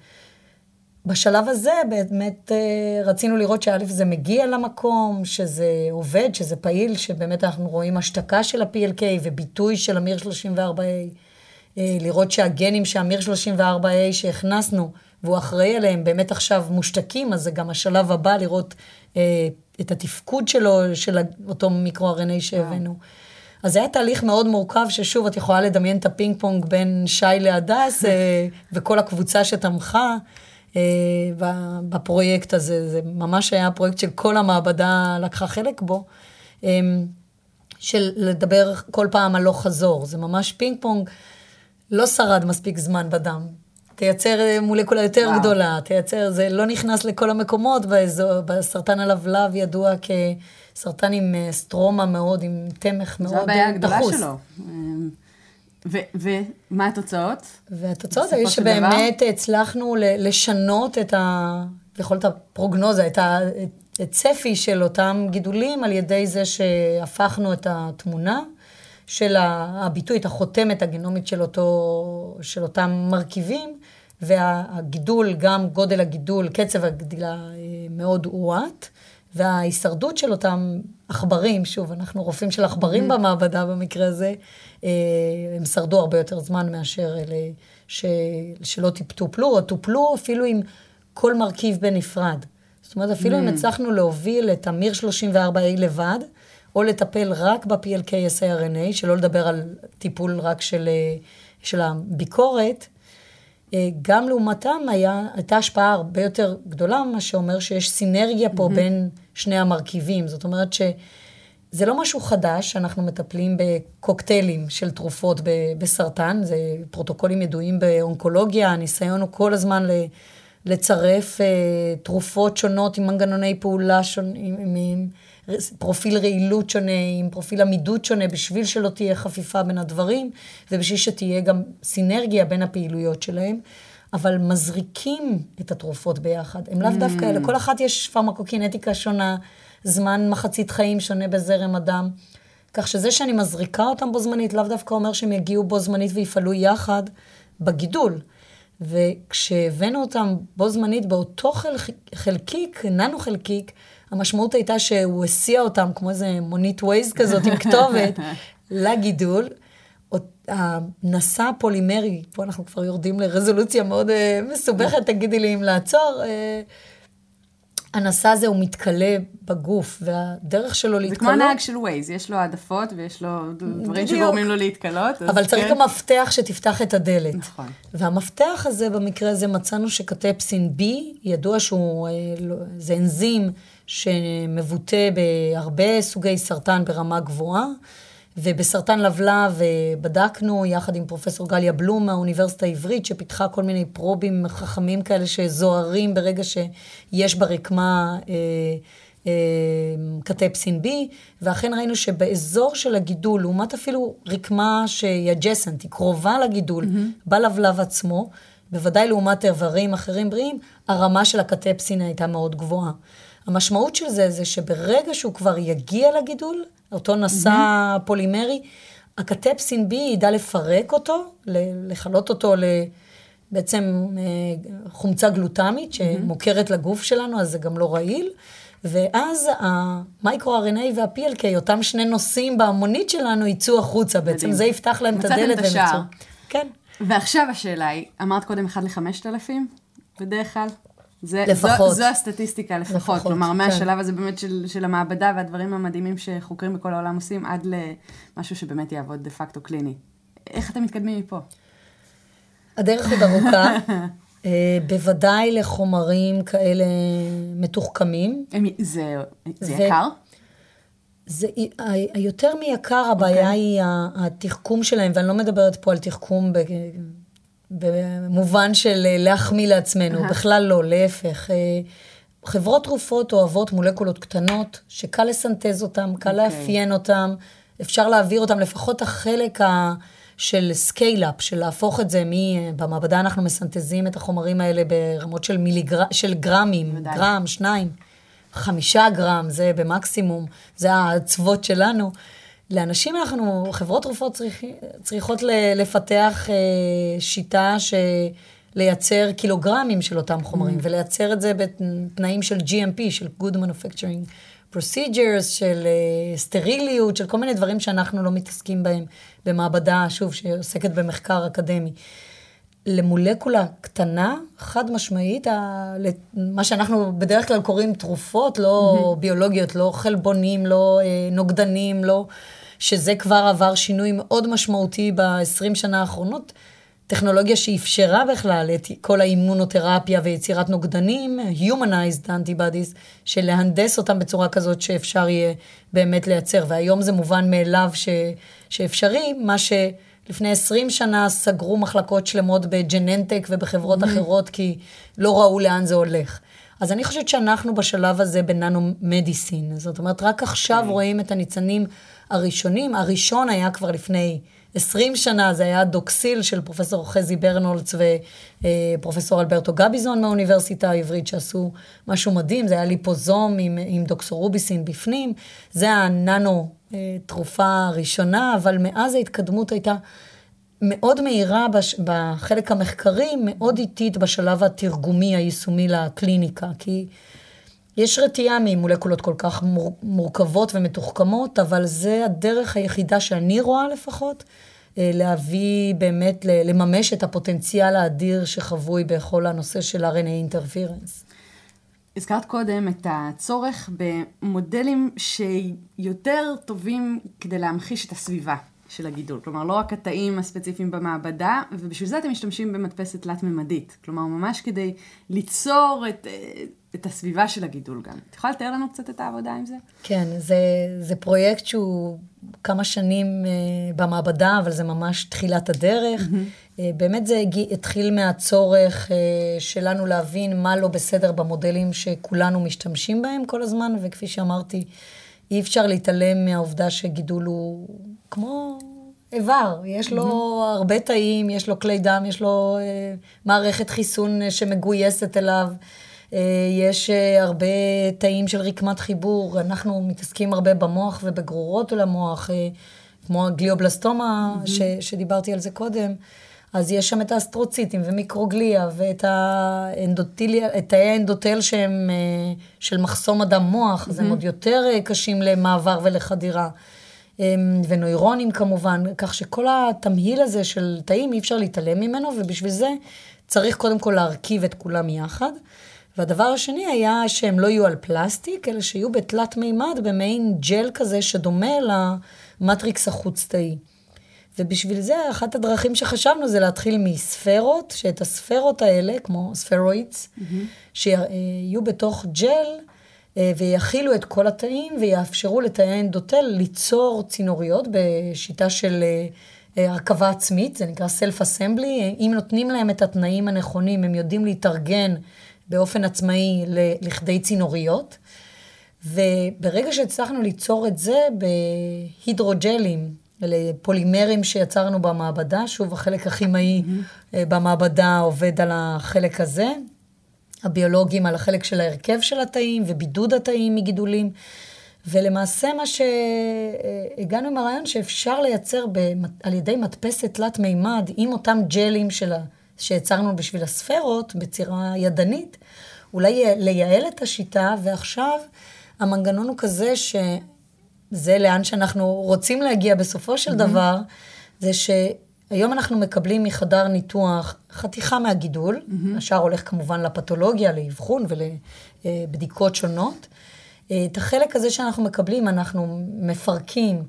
בשלב הזה באמת אה, רצינו לראות שא' זה מגיע למקום, שזה עובד, שזה פעיל, שבאמת אנחנו רואים השתקה של ה-PLK וביטוי של אמיר 34A, אה, לראות שהגנים שאמיר 34A שהכנסנו, והוא אחראי עליהם, באמת עכשיו מושתקים, אז זה גם השלב הבא לראות אה, את התפקוד שלו, של אותו מיקרו-RNA שהבאנו. אז זה היה תהליך מאוד מורכב, ששוב, את יכולה לדמיין את הפינג פונג בין שי להדס, וכל הקבוצה שתמכה. אה, בפרויקט הזה. זה ממש היה פרויקט של כל המעבדה לקחה חלק בו, אה, של לדבר כל פעם הלוך חזור. זה ממש פינג פונג, לא שרד מספיק זמן בדם. תייצר מולקולה יותר וואו. גדולה, תייצר, זה לא נכנס לכל המקומות באזור, בסרטן הלבלב ידוע כסרטן עם אה, סטרומה מאוד, עם תמך מאוד דחוס. זו הבעיה הגדולה שלו. ומה התוצאות? והתוצאות היו שבאמת דבר? הצלחנו לשנות את ה... יכולת הפרוגנוזה, את הצפי של אותם גידולים על ידי זה שהפכנו את התמונה של הביטוי, את החותמת הגנומית של, אותו, של אותם מרכיבים, והגידול, גם גודל הגידול, קצב הגדילה אה, מאוד הואט, וההישרדות של אותם עכברים, שוב, אנחנו רופאים של עכברים mm-hmm. במעבדה במקרה הזה, אה, הם שרדו הרבה יותר זמן מאשר אלה ש... שלא טופלו, או טופלו אפילו עם כל מרכיב בנפרד. זאת אומרת, אפילו mm. אם הצלחנו להוביל את אמיר 34A לבד, או לטפל רק ב-PLK siRNA, שלא לדבר על טיפול רק של, אה, של הביקורת, גם לעומתם היה, הייתה השפעה הרבה יותר גדולה, מה שאומר שיש סינרגיה פה mm-hmm. בין שני המרכיבים. זאת אומרת ש... זה לא משהו חדש, אנחנו מטפלים בקוקטיילים של תרופות בסרטן, זה פרוטוקולים ידועים באונקולוגיה, הניסיון הוא כל הזמן לצרף אה, תרופות שונות עם מנגנוני פעולה שונים, עם פרופיל רעילות שונה, עם פרופיל עמידות שונה, בשביל שלא תהיה חפיפה בין הדברים, ובשביל שתהיה גם סינרגיה בין הפעילויות שלהם. אבל מזריקים את התרופות ביחד. הם לאו דווקא, mm. לכל אחת יש פרמקוקינטיקה שונה. זמן מחצית חיים שונה בזרם הדם. כך שזה שאני מזריקה אותם בו זמנית, לאו דווקא אומר שהם יגיעו בו זמנית ויפעלו יחד בגידול. וכשהבאנו אותם בו זמנית באותו חל... חלקיק, ננו חלקיק, המשמעות הייתה שהוא הסיע אותם כמו איזה מונית ווייז כזאת עם כתובת לגידול. הנשא הפולימרי, פה אנחנו כבר יורדים לרזולוציה מאוד uh, מסובכת, תגידי לי אם לעצור. Uh, הנשא הזה הוא מתכלה בגוף, והדרך שלו להתכלות... זה כמו הנהג של ווייז, יש לו העדפות ויש לו דברים שגורמים לו להתכלות. אבל צריך כן. גם מפתח שתפתח את הדלת. נכון. והמפתח הזה, במקרה הזה, מצאנו שקטפסין B, ידוע שהוא, אה, לא, זה אנזים שמבוטא בהרבה סוגי סרטן ברמה גבוהה. ובסרטן לבלב בדקנו יחד עם פרופסור גליה בלום מהאוניברסיטה העברית, שפיתחה כל מיני פרובים חכמים כאלה שזוהרים ברגע שיש ברקמה אה, אה, קטפסין B, ואכן ראינו שבאזור של הגידול, לעומת אפילו רקמה שהיא adjacent, היא קרובה לגידול, mm-hmm. בלבלב עצמו, בוודאי לעומת איברים אחרים בריאים, הרמה של הקטפסין הייתה מאוד גבוהה. המשמעות של זה, זה שברגע שהוא כבר יגיע לגידול, אותו נשא mm-hmm. פולימרי, הקטפסין B ידע לפרק אותו, לכלות אותו בעצם אה, חומצה גלוטמית שמוכרת mm-hmm. לגוף שלנו, אז זה גם לא רעיל. ואז המייקרו-RNA וה-PLK, אותם שני נושאים בהמונית שלנו, יצאו החוצה. בעצם מדהים. זה יפתח להם את הדלת והם יצאו. כן. ועכשיו השאלה היא, אמרת קודם 1 ל-5,000 בדרך כלל? זה, לפחות. זו, זו הסטטיסטיקה לפחות. לפחות כלומר, כן. מהשלב הזה באמת של, של המעבדה והדברים המדהימים שחוקרים בכל העולם עושים, עד למשהו שבאמת יעבוד דה פקטו קליני. איך אתם מתקדמים מפה? הדרך עוד ארוכה. אה, בוודאי לחומרים כאלה מתוחכמים. זה, זה ו... יקר? זה היותר מיקר, הבעיה okay. אוקיי. היא התחכום שלהם, ואני לא מדברת פה על תחכום במובן של אה, להחמיא לעצמנו, בכלל לא, להפך. אה, חברות תרופות אוהבות מולקולות קטנות, שקל לסנטז אותן, קל okay. אוקיי. לאפיין אותן, אפשר להעביר אותן, לפחות החלק ה... של scale-up, של להפוך את זה, מ... במעבדה אנחנו מסנטזים את החומרים האלה ברמות של, מיליגר... של גרמים, ודאי. גרם, שניים. חמישה גרם, זה במקסימום, זה האצוות שלנו. לאנשים אנחנו, חברות תרופות צריכ, צריכות לפתח אה, שיטה ש... לייצר קילוגרמים של אותם חומרים, mm. ולייצר את זה בתנאים של GMP, של Good Manufacturing Procedures, של uh, סטריליות, של כל מיני דברים שאנחנו לא מתעסקים בהם במעבדה, שוב, שעוסקת במחקר אקדמי. למולקולה קטנה, חד משמעית, ה... מה שאנחנו בדרך כלל קוראים תרופות, לא mm-hmm. ביולוגיות, לא חלבונים, לא אה, נוגדנים, לא... שזה כבר עבר שינוי מאוד משמעותי ב-20 שנה האחרונות. טכנולוגיה שאפשרה בכלל את כל האימונותרפיה ויצירת נוגדנים, Humanized Antibodies, של להנדס אותם בצורה כזאת שאפשר יהיה באמת לייצר. והיום זה מובן מאליו ש, שאפשרי, מה שלפני 20 שנה סגרו מחלקות שלמות בג'ננטק ובחברות mm-hmm. אחרות, כי לא ראו לאן זה הולך. אז אני חושבת שאנחנו בשלב הזה בננו מדיסין. זאת אומרת, רק עכשיו okay. כן. רואים את הניצנים הראשונים. הראשון היה כבר לפני... 20 שנה, זה היה דוקסיל של פרופסור חזי ברנולץ ופרופסור אלברטו גביזון מהאוניברסיטה העברית, שעשו משהו מדהים, זה היה ליפוזום עם, עם דוקסורוביסין בפנים, זה הננו אה, תרופה הראשונה, אבל מאז ההתקדמות הייתה מאוד מהירה בש, בחלק המחקרי, מאוד איטית בשלב התרגומי היישומי לקליניקה, כי... יש רתיעה ממולקולות כל כך מור, מורכבות ומתוחכמות, אבל זה הדרך היחידה שאני רואה לפחות, אה, להביא באמת, לממש את הפוטנציאל האדיר שחבוי בכל הנושא של RNA אינטרפירנס. הזכרת קודם את הצורך במודלים שיותר טובים כדי להמחיש את הסביבה של הגידול. כלומר, לא רק התאים הספציפיים במעבדה, ובשביל זה אתם משתמשים במדפסת תלת-ממדית. כלומר, ממש כדי ליצור את, אה, את הסביבה של הגידול גם. את יכולה לתאר לנו קצת את העבודה עם זה? כן, זה, זה פרויקט שהוא כמה שנים uh, במעבדה, אבל זה ממש תחילת הדרך. Mm-hmm. באמת זה הגיע, התחיל מהצורך שלנו להבין מה לא בסדר במודלים שכולנו משתמשים בהם כל הזמן, וכפי שאמרתי, אי אפשר להתעלם מהעובדה שגידול הוא כמו איבר, יש לו mm-hmm. הרבה תאים, יש לו כלי דם, יש לו uh, מערכת חיסון שמגויסת אליו. אה, יש אה, הרבה תאים של רקמת חיבור, אנחנו מתעסקים הרבה במוח ובגרורות למוח, אה, כמו הגליובלסטומה, mm-hmm. ש, שדיברתי על זה קודם. אז יש שם את האסטרוציטים ומיקרוגליה ואת האנדוטיליה, את תאי האנדוטל שהם של מחסום אדם מוח, mm-hmm. אז הם עוד יותר קשים למעבר ולחדירה. ונוירונים כמובן, כך שכל התמהיל הזה של תאים אי אפשר להתעלם ממנו, ובשביל זה צריך קודם כל להרכיב את כולם יחד. והדבר השני היה שהם לא יהיו על פלסטיק, אלא שיהיו בתלת מימד, במעין ג'ל כזה שדומה למטריקס החוץ-תאי. ובשביל זה, אחת הדרכים שחשבנו זה להתחיל מספרות, שאת הספרות האלה, כמו ספרואידס, mm-hmm. שיהיו בתוך ג'ל אה, ויכילו את כל התאים ויאפשרו לתאי האנדוטל ליצור צינוריות בשיטה של אה, אה, הרכבה עצמית, זה נקרא Self-Assembly. אם נותנים להם את התנאים הנכונים, הם יודעים להתארגן באופן עצמאי לכדי צינוריות. וברגע שהצלחנו ליצור את זה בהידרוג'לים, אלה פולימרים שיצרנו במעבדה, שוב, החלק הכימאי mm-hmm. במעבדה עובד על החלק הזה, הביולוגים על החלק של ההרכב של התאים ובידוד התאים מגידולים. ולמעשה מה שהגענו עם הרעיון שאפשר לייצר ב... על ידי מדפסת תלת מימד עם אותם ג'לים של. שיצרנו בשביל הספרות בצירה ידנית, אולי לייעל את השיטה, ועכשיו המנגנון הוא כזה שזה לאן שאנחנו רוצים להגיע בסופו של mm-hmm. דבר, זה שהיום אנחנו מקבלים מחדר ניתוח חתיכה מהגידול, mm-hmm. השאר הולך כמובן לפתולוגיה, לאבחון ולבדיקות שונות. את החלק הזה שאנחנו מקבלים, אנחנו מפרקים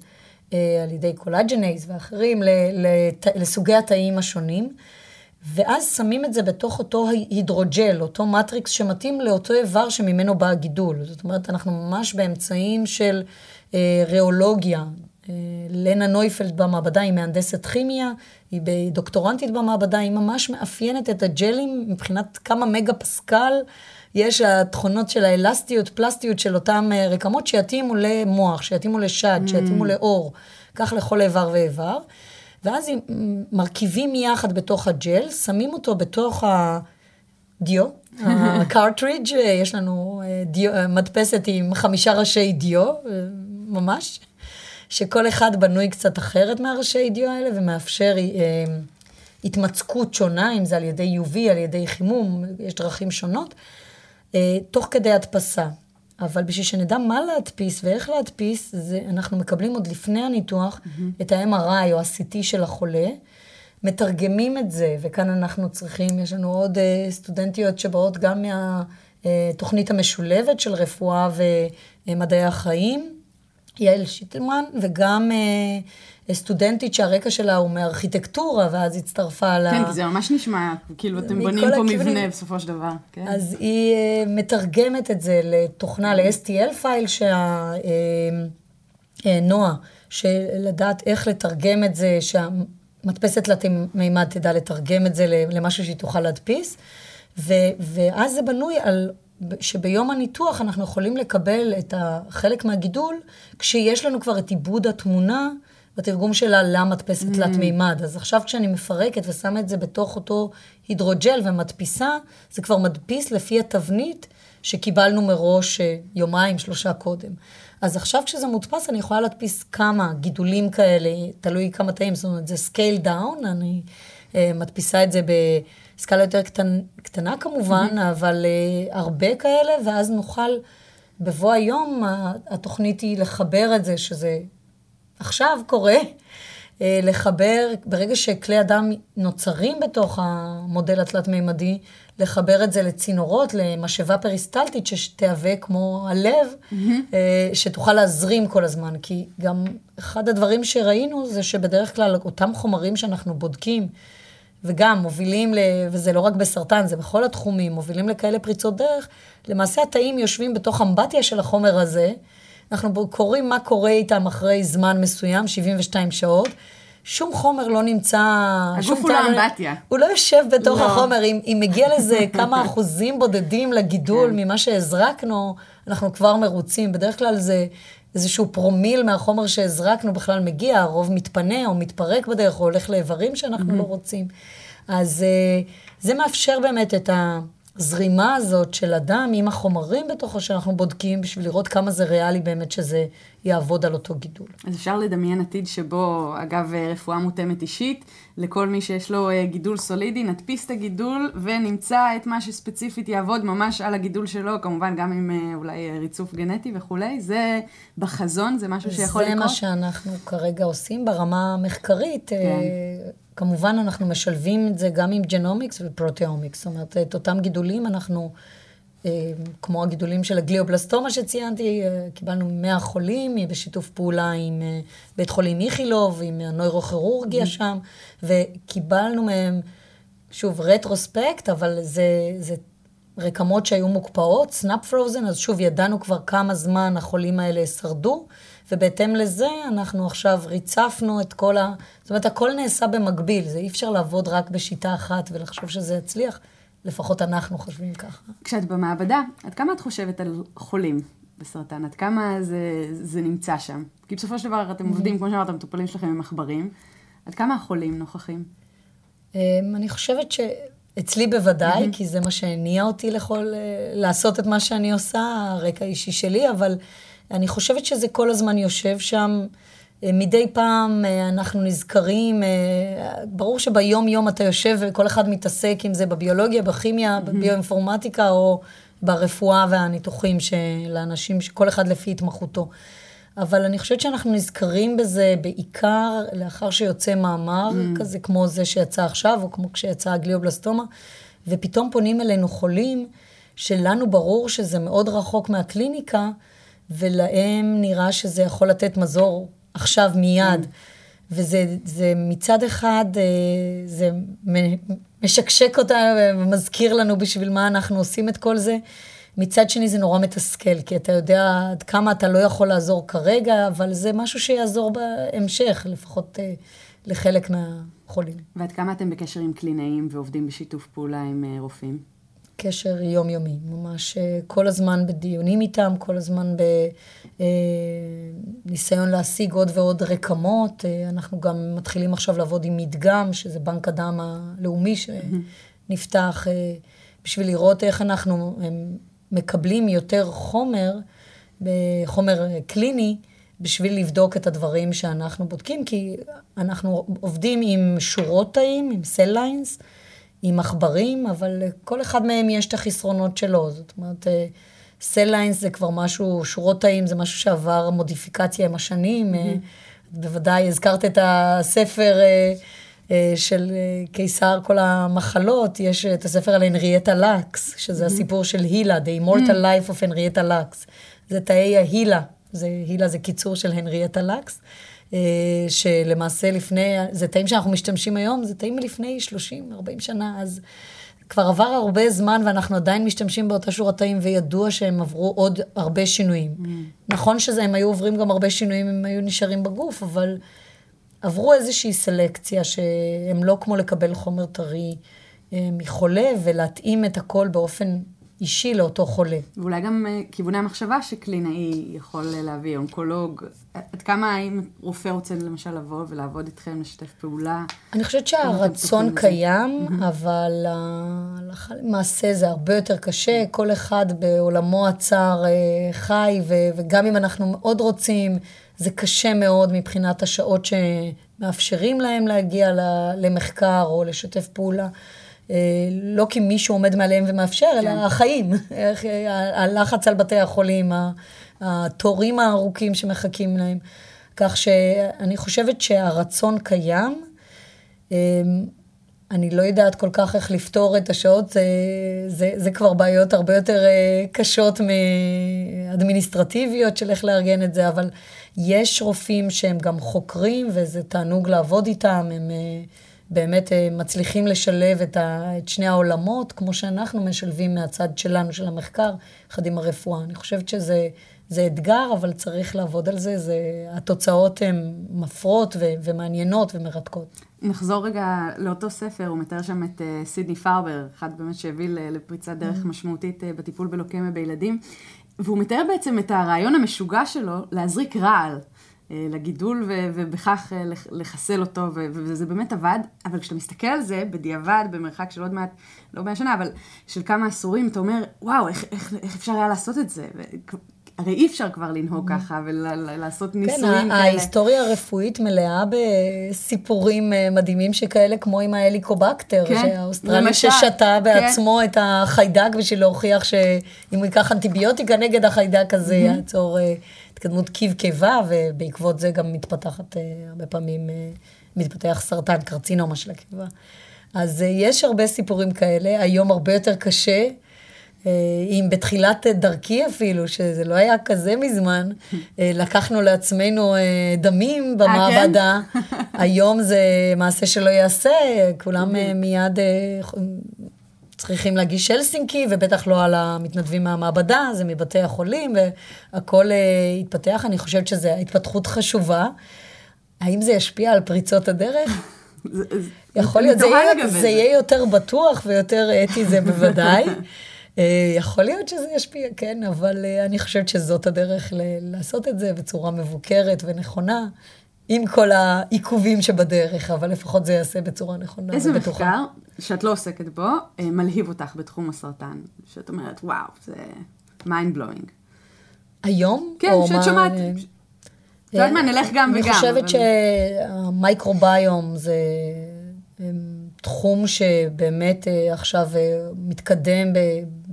אה, על ידי collagenase ואחרים לסוגי התאים השונים. ואז שמים את זה בתוך אותו hydrogel, אותו מטריקס שמתאים לאותו איבר שממנו בא הגידול. זאת אומרת, אנחנו ממש באמצעים של אה, ריאולוגיה. אה, לנה נויפלד במעבדה היא מהנדסת כימיה, היא דוקטורנטית במעבדה, היא ממש מאפיינת את הג'לים מבחינת כמה מגה פסקל יש התכונות של האלסטיות, פלסטיות של אותם אה, רקמות שיתאימו למוח, שיתאימו לשד, mm. שיתאימו לאור, כך לכל איבר ואיבר. ואז מרכיבים יחד בתוך הג'ל, שמים אותו בתוך ה... דיו, הקרטריג', יש לנו דיו, מדפסת עם חמישה ראשי דיו, ממש, שכל אחד בנוי קצת אחרת מהראשי דיו האלה, ומאפשר התמצקות שונה, אם זה על ידי UV, על ידי חימום, יש דרכים שונות, תוך כדי הדפסה. אבל בשביל שנדע מה להדפיס ואיך להדפיס, זה, אנחנו מקבלים עוד לפני הניתוח mm-hmm. את ה-MRI או ה-CT של החולה, מתרגמים את זה, וכאן אנחנו צריכים, יש לנו עוד uh, סטודנטיות שבאות גם מהתוכנית uh, המשולבת של רפואה ומדעי החיים, יעל שיטלמן, וגם uh, סטודנטית שהרקע שלה הוא מארכיטקטורה, ואז הצטרפה ל... כן, כי זה ממש נשמע, כאילו אתם בונים פה מבנה בסופו של דבר. כן. אז היא uh, מתרגמת את זה לתוכנה, ל-STL פייל, שנועה, uh, שלדעת איך לתרגם את זה, שה... מדפסת תלת מימד תדע לתרגם את זה למשהו שהיא תוכל להדפיס, ו, ואז זה בנוי על שביום הניתוח אנחנו יכולים לקבל את חלק מהגידול, כשיש לנו כבר את עיבוד התמונה בתרגום שלה למדפסת mm. תלת מימד. אז עכשיו כשאני מפרקת ושמה את זה בתוך אותו hydrogel ומדפיסה, זה כבר מדפיס לפי התבנית שקיבלנו מראש אה, יומיים, שלושה קודם. אז עכשיו כשזה מודפס, אני יכולה להדפיס כמה גידולים כאלה, תלוי כמה תאים, זאת אומרת, זה scale down, אני uh, מדפיסה את זה בסקאלה יותר קטנ, קטנה כמובן, mm-hmm. אבל uh, הרבה כאלה, ואז נוכל, בבוא היום, התוכנית היא לחבר את זה, שזה עכשיו קורה, uh, לחבר, ברגע שכלי אדם נוצרים בתוך המודל התלת-מימדי, לחבר את זה לצינורות, למשאבה פריסטלטית שתהווה כמו הלב, mm-hmm. שתוכל להזרים כל הזמן. כי גם אחד הדברים שראינו זה שבדרך כלל אותם חומרים שאנחנו בודקים, וגם מובילים, ל... וזה לא רק בסרטן, זה בכל התחומים, מובילים לכאלה פריצות דרך, למעשה התאים יושבים בתוך אמבטיה של החומר הזה, אנחנו קוראים מה קורה איתם אחרי זמן מסוים, 72 שעות. שום חומר לא נמצא... הגוף הוא לא אמבטיה. הוא לא יושב בתוך לא. החומר. אם, אם מגיע לזה כמה אחוזים בודדים לגידול כן. ממה שהזרקנו, אנחנו כבר מרוצים. בדרך כלל זה איזשהו פרומיל מהחומר שהזרקנו בכלל מגיע, הרוב מתפנה או מתפרק בדרך, או הולך לאיברים שאנחנו. לא רוצים. אז אה, זה מאפשר באמת את ה... הזרימה הזאת של אדם עם החומרים בתוכו שאנחנו בודקים בשביל לראות כמה זה ריאלי באמת שזה יעבוד על אותו גידול. אז אפשר לדמיין עתיד שבו, אגב, רפואה מותאמת אישית, לכל מי שיש לו אה, גידול סולידי, נדפיס את הגידול ונמצא את מה שספציפית יעבוד ממש על הגידול שלו, כמובן גם עם אה, אולי אה, ריצוף גנטי וכולי. זה בחזון, זה משהו שיכול לקרות? זה מה שאנחנו כרגע עושים ברמה המחקרית. כן. כמובן אנחנו משלבים את זה גם עם genomics ו proteomics, זאת אומרת, את אותם גידולים אנחנו, אה, כמו הגידולים של הגליובלסטומה שציינתי, אה, קיבלנו 100 חולים בשיתוף פעולה עם אה, בית חולים איכילוב, עם הנוירוכירורגיה mm-hmm. שם, וקיבלנו מהם, שוב, רטרוספקט, אבל זה, זה רקמות שהיו מוקפאות, snap frozen, אז שוב, ידענו כבר כמה זמן החולים האלה שרדו. ובהתאם לזה אנחנו עכשיו ריצפנו את כל ה... זאת אומרת, הכל נעשה במקביל, זה אי אפשר לעבוד רק בשיטה אחת ולחשוב שזה יצליח, לפחות אנחנו חושבים ככה. כשאת במעבדה, עד כמה את חושבת על חולים בסרטן? עד כמה זה, זה נמצא שם? כי בסופו של דבר אתם עובדים, כמו שאמרת, המטופלים שלכם עם עכברים. עד כמה החולים נוכחים? אמ, אני חושבת שאצלי בוודאי, כי זה מה שהניע אותי לכל, אה, לעשות את מה שאני עושה, הרקע האישי שלי, אבל... אני חושבת שזה כל הזמן יושב שם. אה, מדי פעם אה, אנחנו נזכרים, אה, ברור שביום-יום אתה יושב וכל אחד מתעסק עם זה בביולוגיה, בכימיה, mm-hmm. בביואינפורמטיקה או ברפואה והניתוחים של האנשים, כל אחד לפי התמחותו. אבל אני חושבת שאנחנו נזכרים בזה בעיקר לאחר שיוצא מאמר mm. כזה, כמו זה שיצא עכשיו, או כמו כשיצא הגליובלסטומה, ופתאום פונים אלינו חולים, שלנו ברור שזה מאוד רחוק מהקליניקה, ולהם נראה שזה יכול לתת מזור עכשיו מיד. וזה מצד אחד, אה, זה משקשק אותנו ומזכיר לנו בשביל מה אנחנו עושים את כל זה. מצד שני זה נורא מתסכל, כי אתה יודע עד כמה אתה לא יכול לעזור כרגע, אבל זה משהו שיעזור בהמשך, לפחות אה, לחלק מהחולים. ועד כמה אתם בקשר עם קלינאים ועובדים בשיתוף פעולה עם אה, רופאים? קשר יומיומי, ממש אה, כל הזמן בדיונים איתם, כל הזמן בניסיון אה, להשיג עוד ועוד רקמות. אה, אנחנו גם מתחילים עכשיו לעבוד עם מדגם, שזה בנק הדם הלאומי שנפתח בשביל לראות איך אנחנו מקבלים יותר חומר, חומר קליני, בשביל לבדוק את הדברים שאנחנו בודקים, כי אנחנו עובדים עם שורות תאים, עם cell lines, עם עכברים, אבל לכל אחד מהם יש את החסרונות שלו. זאת אומרת, cell lines זה כבר משהו, שורות תאים זה משהו שעבר מודיפיקציה עם השנים. Mm-hmm. בוודאי הזכרת את הספר אה, אה, של קיסר כל המחלות, יש את הספר על הנריאטה לקס, שזה mm-hmm. הסיפור של HeLa, The Immortal mm-hmm. Life of הנריאטה לקס. זה תאי ההילה, זה, הילה זה קיצור של הנריאטה לקס. שלמעשה לפני, זה תאים שאנחנו משתמשים היום, זה תאים מלפני 30-40 שנה, אז כבר עבר הרבה זמן ואנחנו עדיין משתמשים באותה שורת תאים, וידוע שהם עברו עוד הרבה שינויים. Mm. נכון שהם היו עוברים גם הרבה שינויים אם הם היו נשארים בגוף, אבל עברו איזושהי סלקציה שהם לא כמו לקבל חומר טרי אה, מחולה ולהתאים את הכל באופן אישי לאותו חולה. ואולי גם uh, כיווני המחשבה שקלינאי יכול להביא, אונקולוג. עד כמה האם רופא רוצה למשל לבוא ולעבוד איתכם, לשתף פעולה? אני חושבת שהרצון קיים. אבל למעשה זה הרבה יותר קשה. כל אחד בעולמו הצר uh, חי, ו- וגם אם אנחנו מאוד רוצים, זה קשה מאוד מבחינת השעות שמאפשרים להם להגיע למחקר או לשתף פעולה. אה, לא כי מישהו עומד מעליהם ומאפשר, אלא כן. החיים, הלחץ על בתי החולים, התורים הארוכים שמחכים להם. כך שאני חושבת שהרצון קיים. אה, אני לא יודעת כל כך איך לפתור את השעות, זה, זה, זה כבר בעיות הרבה יותר אה, קשות מאדמיניסטרטיביות של איך לארגן את זה, אבל יש רופאים שהם גם חוקרים, וזה תענוג לעבוד איתם, הם... באמת אה, מצליחים לשלב את, ה, את שני העולמות, כמו שאנחנו משלבים מהצד שלנו, של המחקר, יחד עם הרפואה. אני חושבת שזה זה אתגר, אבל צריך לעבוד על זה. זה התוצאות הן מפרות ו, ומעניינות ומרתקות. נחזור רגע לאותו ספר, הוא מתאר שם את uh, סידני פרבר, אחד באמת שהביא לפריצת דרך mm-hmm. משמעותית uh, בטיפול בלוקמיה בילדים. והוא מתאר בעצם את הרעיון המשוגע שלו להזריק רעל לגידול ו- ובכך אה, לחסל אותו, ו- וזה באמת עבד, אבל כשאתה מסתכל על זה בדיעבד, במרחק של עוד מעט, לא מאה שנה, אבל של כמה עשורים, אתה אומר, וואו, איך, איך, איך אפשר היה לעשות את זה? הרי אי אפשר כבר לנהוג mm-hmm. ככה ולעשות ניסויים כן, כאלה. ההיסטוריה הרפואית מלאה בסיפורים אה, מדהימים שכאלה, כמו עם ההליקובקטר, כן, שהאוסטרלי ששתה כן. בעצמו את החיידק בשביל להוכיח שאם הוא ייקח אנטיביוטיקה נגד החיידק הזה, mm-hmm. יעצור התקדמות קיב קיבה, ובעקבות זה גם מתפתחת אה, הרבה פעמים, אה, מתפתח סרטן, קרצינומה של הקיבה. אז אה, יש הרבה סיפורים כאלה, היום הרבה יותר קשה. אם בתחילת דרכי אפילו, שזה לא היה כזה מזמן, לקחנו לעצמנו דמים במעבדה, כן? היום זה מעשה שלא ייעשה, כולם מיד צריכים להגיש הלסינקי, ובטח לא על המתנדבים מהמעבדה, זה מבתי החולים, והכול uh, התפתח. אני חושבת שזו התפתחות חשובה. האם זה ישפיע על פריצות הדרך? יכול להיות, זה יהיה, זה יהיה יותר בטוח ויותר אתי, זה בוודאי. uh, יכול להיות שזה ישפיע, כן, אבל uh, אני חושבת שזאת הדרך לעשות את זה בצורה מבוקרת ונכונה. עם כל העיכובים שבדרך, אבל לפחות זה יעשה בצורה נכונה איזה ובטוחה. איזה מחקר שאת לא עוסקת בו, אה, מלהיב אותך בתחום הסרטן, שאת אומרת, וואו, זה mind blowing. היום? כן, שאת שומעת. את יודעת מה, נלך גם וגם. אני חושבת שהמייקרוביום זה תחום שבאמת אה, עכשיו אה, מתקדם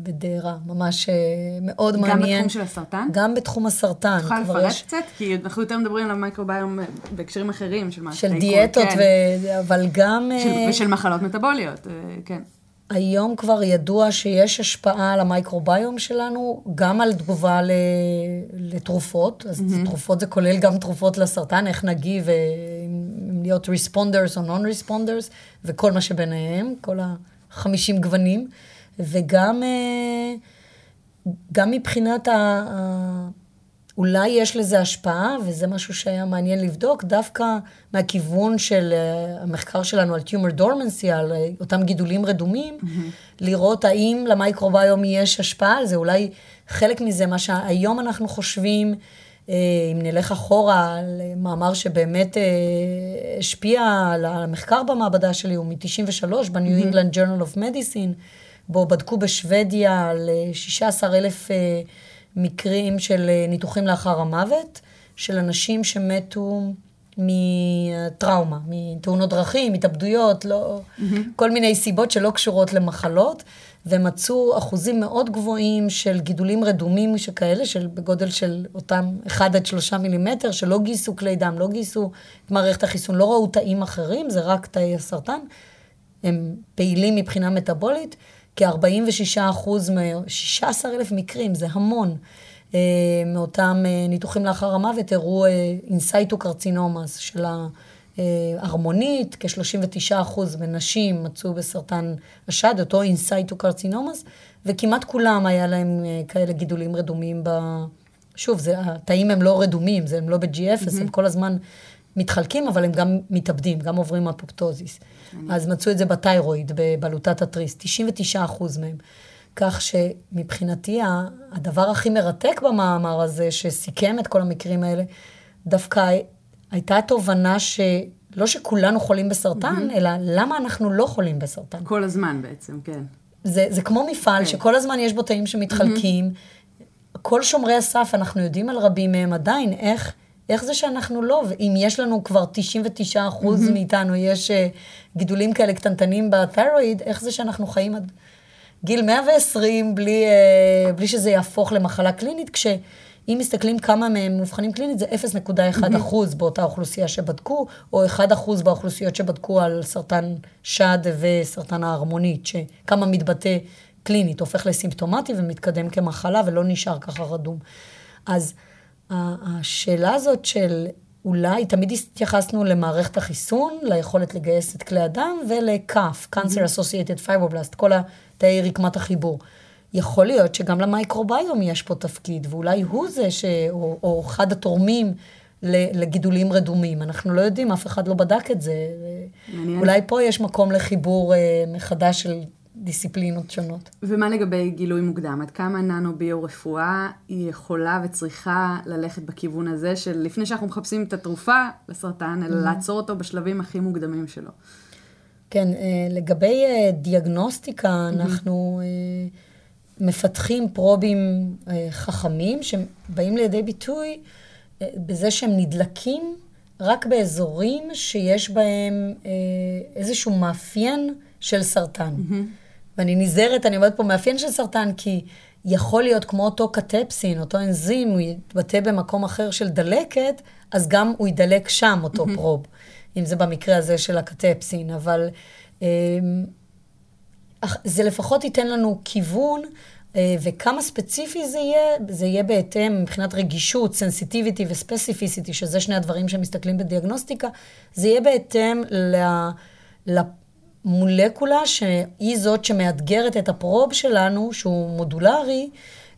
בדהרה, ממש אה, מאוד גם מעניין. גם בתחום של הסרטן? גם בתחום הסרטן. את יכולה לפרט יש... קצת? כי אנחנו יותר מדברים על המייקרוביום בהקשרים אחרים, של מערכת של דיאטות, כן. ו... אבל גם... של... ושל מחלות מטבוליות, כן. היום כבר ידוע שיש השפעה על המייקרוביום שלנו, גם על תגובה לתרופות, אז mm-hmm. תרופות זה כולל גם תרופות לסרטן, איך נגיב, אם להיות responders או non-responders, וכל מה שביניהם, כל החמישים גוונים, וגם גם מבחינת ה... אולי יש לזה השפעה, וזה משהו שהיה מעניין לבדוק, דווקא מהכיוון של uh, המחקר שלנו על טיומר דורמנסי, על uh, אותם גידולים רדומים, mm-hmm. לראות האם למייקרוביום יש השפעה על זה, אולי חלק מזה, מה שהיום אנחנו חושבים, אם נלך אחורה על מאמר שבאמת השפיע על המחקר במעבדה שלי, הוא מ-93, ב-New mm-hmm. England Journal of Medicine, בו בדקו בשוודיה על 16 אלף מקרים של ניתוחים לאחר המוות, של אנשים שמתו מטראומה, מתאונות דרכים, התאבדויות, לא, mm-hmm. כל מיני סיבות שלא קשורות למחלות, ומצאו אחוזים מאוד גבוהים של גידולים רדומים שכאלה, של בגודל של אותם 1 עד 3 מילימטר, שלא גייסו כלי דם, לא גייסו את מערכת החיסון, לא ראו תאים אחרים, זה רק תאי הסרטן. הם פעילים מבחינה מטבולית, כ-46 אחוז, מ-16 אלף מקרים, זה המון. אה, מאותם אה, ניתוחים לאחר המוות הראו in situ אה, של הערמונית, כ-39% מנשים מצאו בסרטן השד, אותו in situ carcinomas, וכמעט כולם היה להם כאלה גידולים רדומים ב... שוב, זה, התאים הם לא רדומים, זה, הם לא ב-G0, mm-hmm. הם כל הזמן מתחלקים, אבל הם גם מתאבדים, גם עוברים אפופטוזיס. אז מצאו את זה ב thyroid, בבלוטת התריס, 99 מהם. כך שמבחינתי הדבר הכי מרתק במאמר הזה, שסיכם את כל המקרים האלה, דווקא הייתה תובנה שלא שכולנו חולים בסרטן, mm-hmm. אלא למה אנחנו לא חולים בסרטן. כל הזמן בעצם, כן. זה, זה כמו מפעל כן. שכל הזמן יש בו תאים שמתחלקים. Mm-hmm. כל שומרי הסף, אנחנו יודעים על רבים מהם עדיין, איך, איך זה שאנחנו לא, ואם יש לנו כבר 99 אחוז mm-hmm. מאיתנו, יש uh, גידולים כאלה קטנטנים בתיירואיד, איך זה שאנחנו חיים עד... גיל 120 בלי, אה, בלי שזה יהפוך למחלה קלינית, כשאם מסתכלים כמה מהם מאובחנים קלינית, זה 0.1 אחוז באותה אוכלוסייה שבדקו, או 1 אחוז באוכלוסיות שבדקו על סרטן שד וסרטן ההרמונית, שכמה מתבטא קלינית, הופך לסימפטומטי ומתקדם כמחלה ולא נשאר ככה רדום. אז השאלה הזאת של אולי, תמיד התייחסנו למערכת החיסון, ליכולת לגייס את כלי הדם, ולקאף, Cancer Associated Fibroblast, כל תאי רקמת החיבור. יכול להיות שגם למייקרוביום יש פה תפקיד, ואולי הוא זה ש... או, או אחד התורמים לגידולים רדומים. אנחנו לא יודעים, אף אחד לא בדק את זה. מעניין. אולי פה יש מקום לחיבור אה, מחדש של דיסציפלינות שונות. ומה לגבי גילוי מוקדם? עד כמה ננו-ביו-רפואה היא יכולה וצריכה ללכת בכיוון הזה של לפני שאנחנו מחפשים את התרופה לסרטן, אלא mm-hmm. לעצור אותו בשלבים הכי מוקדמים שלו? כן, אה, לגבי אה, דיאגנוסטיקה, אנחנו אה, מפתחים פרובים חכמים שבאים לידי ביטוי בזה שהם נדלקים רק באזורים שיש בהם איזשהו מאפיין של סרטן. Mm-hmm. ואני נזהרת, אני אומרת פה מאפיין של סרטן, כי יכול להיות כמו אותו קטפסין, אותו אנזים, הוא יתבטא במקום אחר של דלקת, אז גם הוא ידלק שם, אותו mm-hmm. פרוב. אם זה במקרה הזה של הקטפסין, אבל אמ, זה לפחות ייתן לנו כיוון, אה, וכמה ספציפי זה יהיה, זה יהיה בהתאם מבחינת רגישות, סנסיטיביטי וספציפיסיטי, שזה שני הדברים שמסתכלים בדיאגנוסטיקה, זה יהיה בהתאם למולקולה שהיא זאת שמאתגרת את הפרוב שלנו, שהוא מודולרי,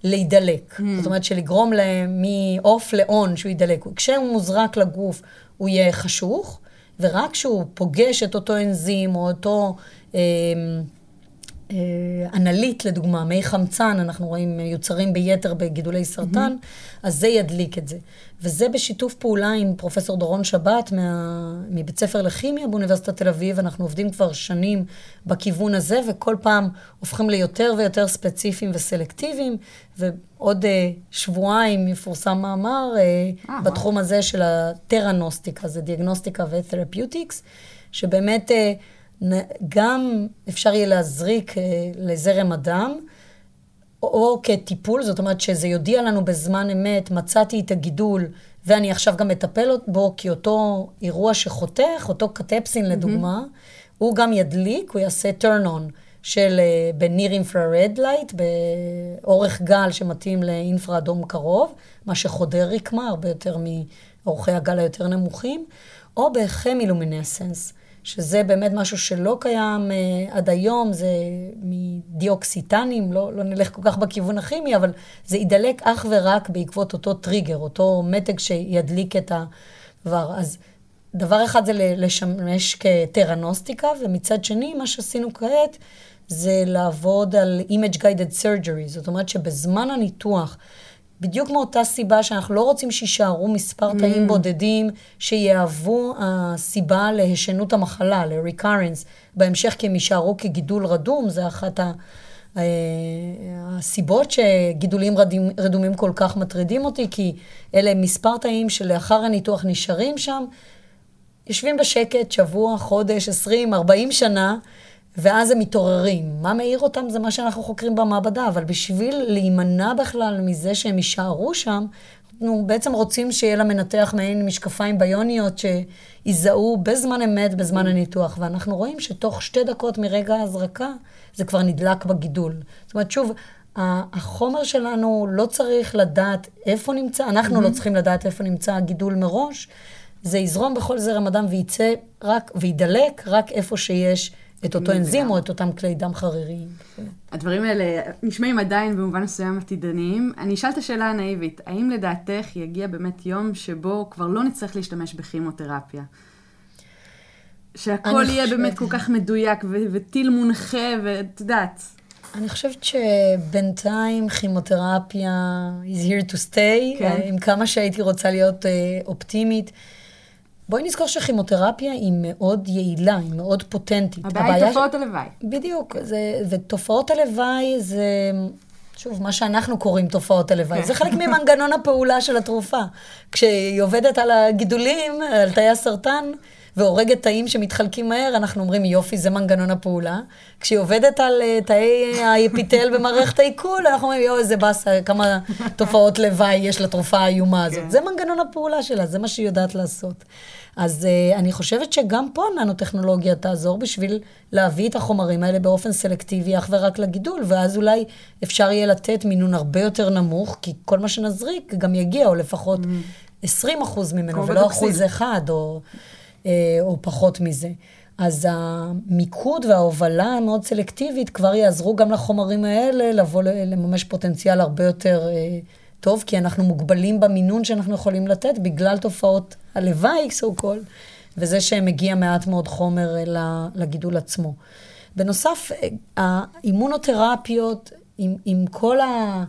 להידלק. Mm. זאת אומרת, שלגרום להם מ-off ל-on שהוא יידלק. כשהוא מוזרק לגוף, הוא יהיה חשוך, ורק כשהוא פוגש את אותו אנזים או אותו אה, אה, אנליט, לדוגמה, מי חמצן, אנחנו רואים יוצרים ביתר בגידולי סרטן, mm-hmm. אז זה ידליק את זה. וזה בשיתוף פעולה עם פרופסור דורון שבת מה, מבית ספר לכימיה באוניברסיטת תל אביב. אנחנו עובדים כבר שנים בכיוון הזה, וכל פעם הופכים ליותר ויותר ספציפיים וסלקטיביים. ועוד uh, שבועיים יפורסם מאמר uh, אה, בתחום. הזה של הטרנוסטיקה, זה דיאגנוסטיקה ותרפיוטיקס, שבאמת uh, גם אפשר יהיה להזריק uh, לזרם הדם. או כטיפול, זאת אומרת שזה יודיע לנו בזמן אמת, מצאתי את הגידול ואני עכשיו גם מטפל בו, כי אותו אירוע שחותך, אותו קטפסין לדוגמה, mm-hmm. הוא גם ידליק, הוא יעשה turn on של uh, ב near infrared light, באורך גל שמתאים לאינפרה אדום קרוב, מה שחודר רקמה הרבה יותר מאורכי הגל היותר נמוכים, או ב chemiluminescence. שזה באמת משהו שלא קיים uh, עד היום, זה מדיאוקסטנים, לא, לא נלך כל כך בכיוון הכימי, אבל זה יידלק אך ורק בעקבות אותו טריגר, אותו מתג שידליק את הדבר. אז דבר אחד זה לשמש כתרנוסטיקה, ומצד שני, מה שעשינו כעת, זה לעבוד על image guided surgery, זאת אומרת שבזמן הניתוח, בדיוק מאותה סיבה שאנחנו לא רוצים שיישארו מספר mm. תאים בודדים שיהוו הסיבה להישנות המחלה, ל-recurrence, בהמשך כי הם יישארו כגידול רדום, זה אחת הסיבות שגידולים רדים, רדומים כל כך מטרידים אותי, כי אלה מספר תאים שלאחר הניתוח נשארים שם, יושבים בשקט שבוע, חודש, עשרים, ארבעים שנה, ואז הם מתעוררים. מה מעיר אותם זה מה שאנחנו חוקרים במעבדה, אבל בשביל להימנע בכלל מזה שהם יישארו שם, אנחנו בעצם רוצים שיהיה למנתח מעין משקפיים ביוניות שיזהו בזמן אמת, בזמן הניתוח. ואנחנו רואים שתוך שתי דקות מרגע ההזרקה, זה כבר נדלק בגידול. זאת אומרת, שוב, החומר שלנו לא צריך לדעת איפה נמצא, אנחנו mm-hmm. לא צריכים לדעת איפה נמצא הגידול מראש. זה יזרום בכל זרם הדם וייצא רק, וידלק רק איפה שיש את אותו אנזים או את אותם כלי דם חריריים. הדברים האלה נשמעים עדיין במובן מסוים עתידניים. אני אשאל את השאלה הנאיבית, האם לדעתך יגיע באמת יום שבו כבר לא נצטרך להשתמש בכימותרפיה? שהכל יהיה חושב... באמת כל כך מדויק וטיל מונחה ואת יודעת. אני חושבת שבינתיים כימותרפיה is here to stay, כן. עם כמה שהייתי רוצה להיות uh, אופטימית. בואי נזכור שכימותרפיה היא מאוד יעילה, היא מאוד פוטנטית. הבעיה היא תופעות הלוואי. בדיוק, זה, ותופעות הלוואי זה, שוב, מה שאנחנו קוראים תופעות הלוואי. זה חלק ממנגנון הפעולה של התרופה. כשהיא עובדת על הגידולים, על תאי הסרטן, והורגת תאים שמתחלקים מהר, אנחנו אומרים, יופי, זה מנגנון הפעולה. כשהיא עובדת על uh, תאי האפיטל במערכת העיכול, אנחנו אומרים, יואו, איזה באסה, כמה תופעות לוואי יש לתרופה האיומה הזאת. כן. זה מנגנון הפעולה שלה, זה מה שהיא יודעת לעשות. אז uh, אני חושבת שגם פה ננו-טכנולוגיה תעזור בשביל להביא את החומרים האלה באופן סלקטיבי אך ורק לגידול, ואז אולי אפשר יהיה לתת מינון הרבה יותר נמוך, כי כל מה שנזריק גם יגיע, או לפחות mm. 20 אחוז ממנו, ולא אחוז אחד, או, או פחות מזה. אז המיקוד וההובלה המאוד סלקטיבית כבר יעזרו גם לחומרים האלה לבוא לממש פוטנציאל הרבה יותר uh, טוב, כי אנחנו מוגבלים במינון שאנחנו יכולים לתת בגלל תופעות הלוואי, so called, וזה שמגיע מעט מאוד חומר לגידול עצמו. בנוסף, האימונותרפיות, עם, עם כל ה...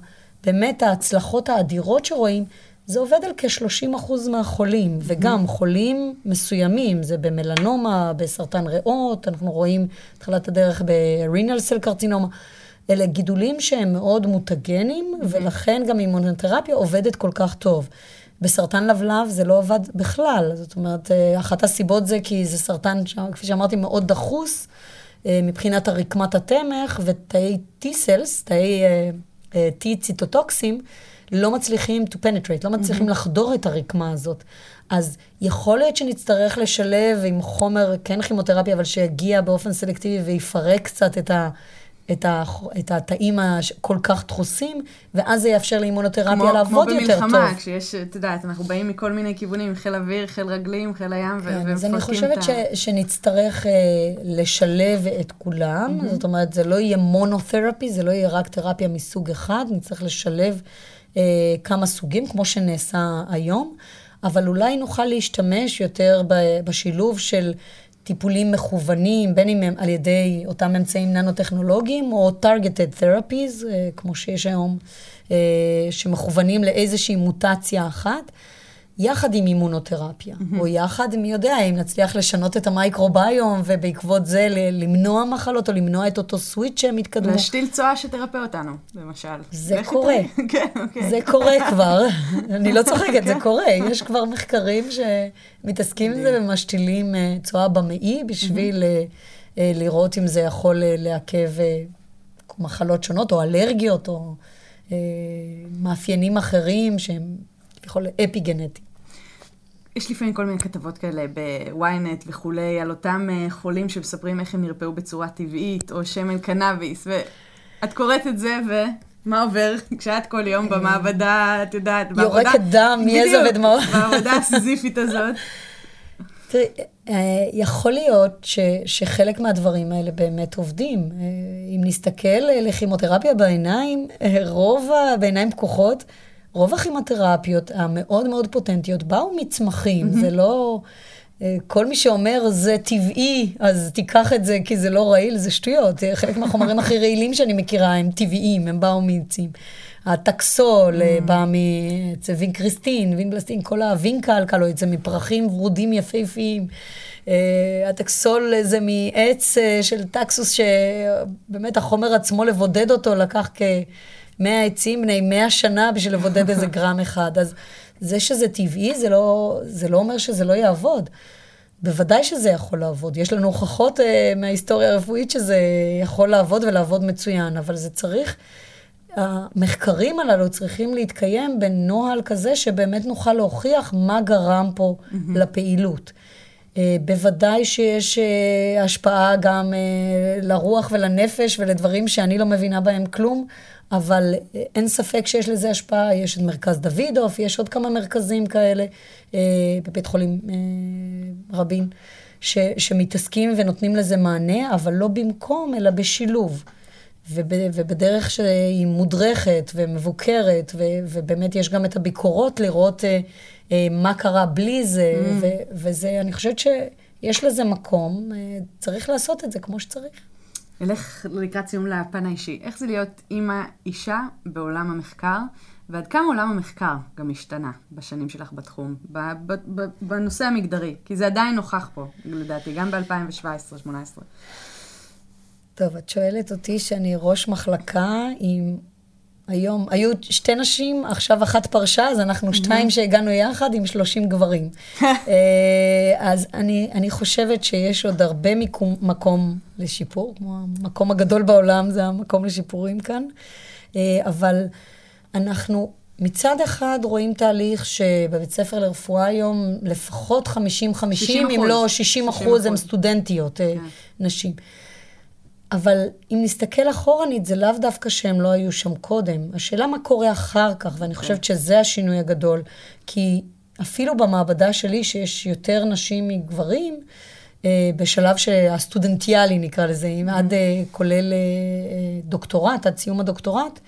באמת ההצלחות האדירות שרואים, זה עובד על כ-30% מהחולים, וגם חולים מסוימים, זה במלנומה, בסרטן ריאות, אנחנו רואים התחלת הדרך ברינל סל קרצינומה. אלה גידולים שהם מאוד מוטגנים, ולכן גם אימונותרפיה עובדת כל כך טוב. בסרטן לבלב זה לא עבד בכלל. זאת אומרת, אה, אחת הסיבות זה כי זה סרטן, כפי שאמרתי, מאוד דחוס אה, מבחינת הרקמת התמך, ותאי T-cells, תאי אה, T ציטוטוקסים, לא מצליחים to penetrate, לא מצליחים mm-hmm. לחדור את הרקמה הזאת. אז יכול להיות שנצטרך לשלב עם חומר, כן כימותרפיה, אבל שיגיע באופן סלקטיבי ויפרק קצת את ה... את, ה, את התאים הכל כך דחוסים, ואז זה יאפשר לאימונותרפיה כמו, לעבוד יותר טוב. כמו במלחמה, כשיש, את יודעת, אנחנו באים מכל מיני כיוונים, חיל אוויר, חיל רגלים, חיל הים, כן, ומפרקים את ה... אז אני חושבת ש, שנצטרך uh, לשלב את כולם, mm-hmm. זאת אומרת, זה לא יהיה מונותרפי, זה לא יהיה רק תרפיה מסוג אחד, נצטרך לשלב כמה סוגים, כמו שנעשה היום. אבל אולי נוכל להשתמש יותר בשילוב של טיפולים מכוונים, בין אם הם על ידי אותם אמצעים ננו-טכנולוגיים, או targeted therapies, אה, כמו שיש היום, אה, שמכוונים לאיזושהי מוטציה אחת. יחד עם אימונותרפיה, mm-hmm. או יחד, מי יודע, אם נצליח לשנות את המייקרוביום, ובעקבות זה למנוע מחלות, או למנוע את אותו סוויץ' שהם התקדמו. להשתיל צואה שתרפא אותנו, למשל. זה קורה. כן, אוקיי. זה קורה כבר. אני לא צוחקת, זה קורה. יש כבר מחקרים שמתעסקים עם זה ומשתילים אה, צואה במעי, בשביל mm-hmm. לראות אם זה יכול לעכב מחלות שונות, או אלרגיות, או מאפיינים אחרים שהם... כביכול אפי גנטי. יש לפעמים כל מיני כתבות כאלה בוויינט וכולי, על אותם אה, חולים שמספרים איך הם נרפאו בצורה טבעית, או שמן קנאביס, ואת קוראת את זה, ומה עובר כשאת כל יום במעבדה, את יודעת, בעבודה... יורקת דם, יזע ודמעות. בעבודה הסיזיפית הזאת. תראי, אה, יכול להיות ש, שחלק מהדברים האלה באמת עובדים. אה, אם נסתכל לכימותרפיה בעיניים, רוב, בעיניים פקוחות, רוב הכימותרפיות המאוד מאוד פוטנטיות באו מצמחים, mm-hmm. זה לא... אה, כל מי שאומר זה טבעי, אז תיקח את זה כי זה לא רעיל, זה שטויות. אה, חלק מהחומרים הכי רעילים שאני מכירה הם טבעיים, הם באו מעצים. הטקסול אה. בא מצווין קריסטין, וין בלסטין, כל הווינקלקל, או יצא מפרחים ורודים יפהפיים. הטקסול זה מעץ של טקסוס, שבאמת החומר עצמו, לבודד אותו, לקח כ-100 עצים בני 100 שנה בשביל לבודד איזה גרם אחד. אז זה שזה טבעי, זה לא, זה לא אומר שזה לא יעבוד. בוודאי שזה יכול לעבוד. יש לנו הוכחות uh, מההיסטוריה הרפואית שזה יכול לעבוד ולעבוד מצוין, אבל זה צריך, המחקרים הללו צריכים להתקיים בנוהל כזה שבאמת נוכל להוכיח מה גרם פה mm-hmm. לפעילות. Uh, בוודאי שיש uh, השפעה גם uh, לרוח ולנפש ולדברים שאני לא מבינה בהם כלום, אבל אין ספק שיש לזה השפעה. יש את מרכז דוידוף, יש עוד כמה מרכזים כאלה אה, בבית חולים אה, רבין, ש, שמתעסקים ונותנים לזה מענה, אבל לא במקום, אלא בשילוב. וב, ובדרך שהיא מודרכת ומבוקרת, ו, ובאמת יש גם את הביקורות לראות אה, אה, מה קרה בלי זה, mm. ו, וזה, אני חושבת שיש לזה מקום, אה, צריך לעשות את זה כמו שצריך. נלך לקראת סיום לפן האישי. איך זה להיות אימא אישה בעולם המחקר, ועד כמה עולם המחקר גם השתנה בשנים שלך בתחום, בנושא המגדרי? כי זה עדיין נוכח פה, לדעתי, גם ב-2017-2018. טוב, את שואלת אותי שאני ראש מחלקה עם היום, היו שתי נשים, עכשיו אחת פרשה, אז אנחנו שתיים שהגענו יחד עם שלושים גברים. אה, אז אני, אני חושבת שיש עוד הרבה מיקום, מקום לשיפור, כמו המקום הגדול בעולם זה המקום לשיפורים כאן, אה, אבל אנחנו מצד אחד רואים תהליך שבבית ספר לרפואה היום לפחות 50-50, אם לא 60 אחוז, הם סטודנטיות, אה, כן. נשים. אבל אם נסתכל אחורנית, זה לאו דווקא שהם לא היו שם קודם. השאלה מה קורה אחר כך, ואני חושבת כן. שזה השינוי הגדול. כי אפילו במעבדה שלי, שיש יותר נשים מגברים, אה, בשלב הסטודנטיאלי נקרא לזה, אם עד אה, כולל אה, דוקטורט, עד סיום הדוקטורט,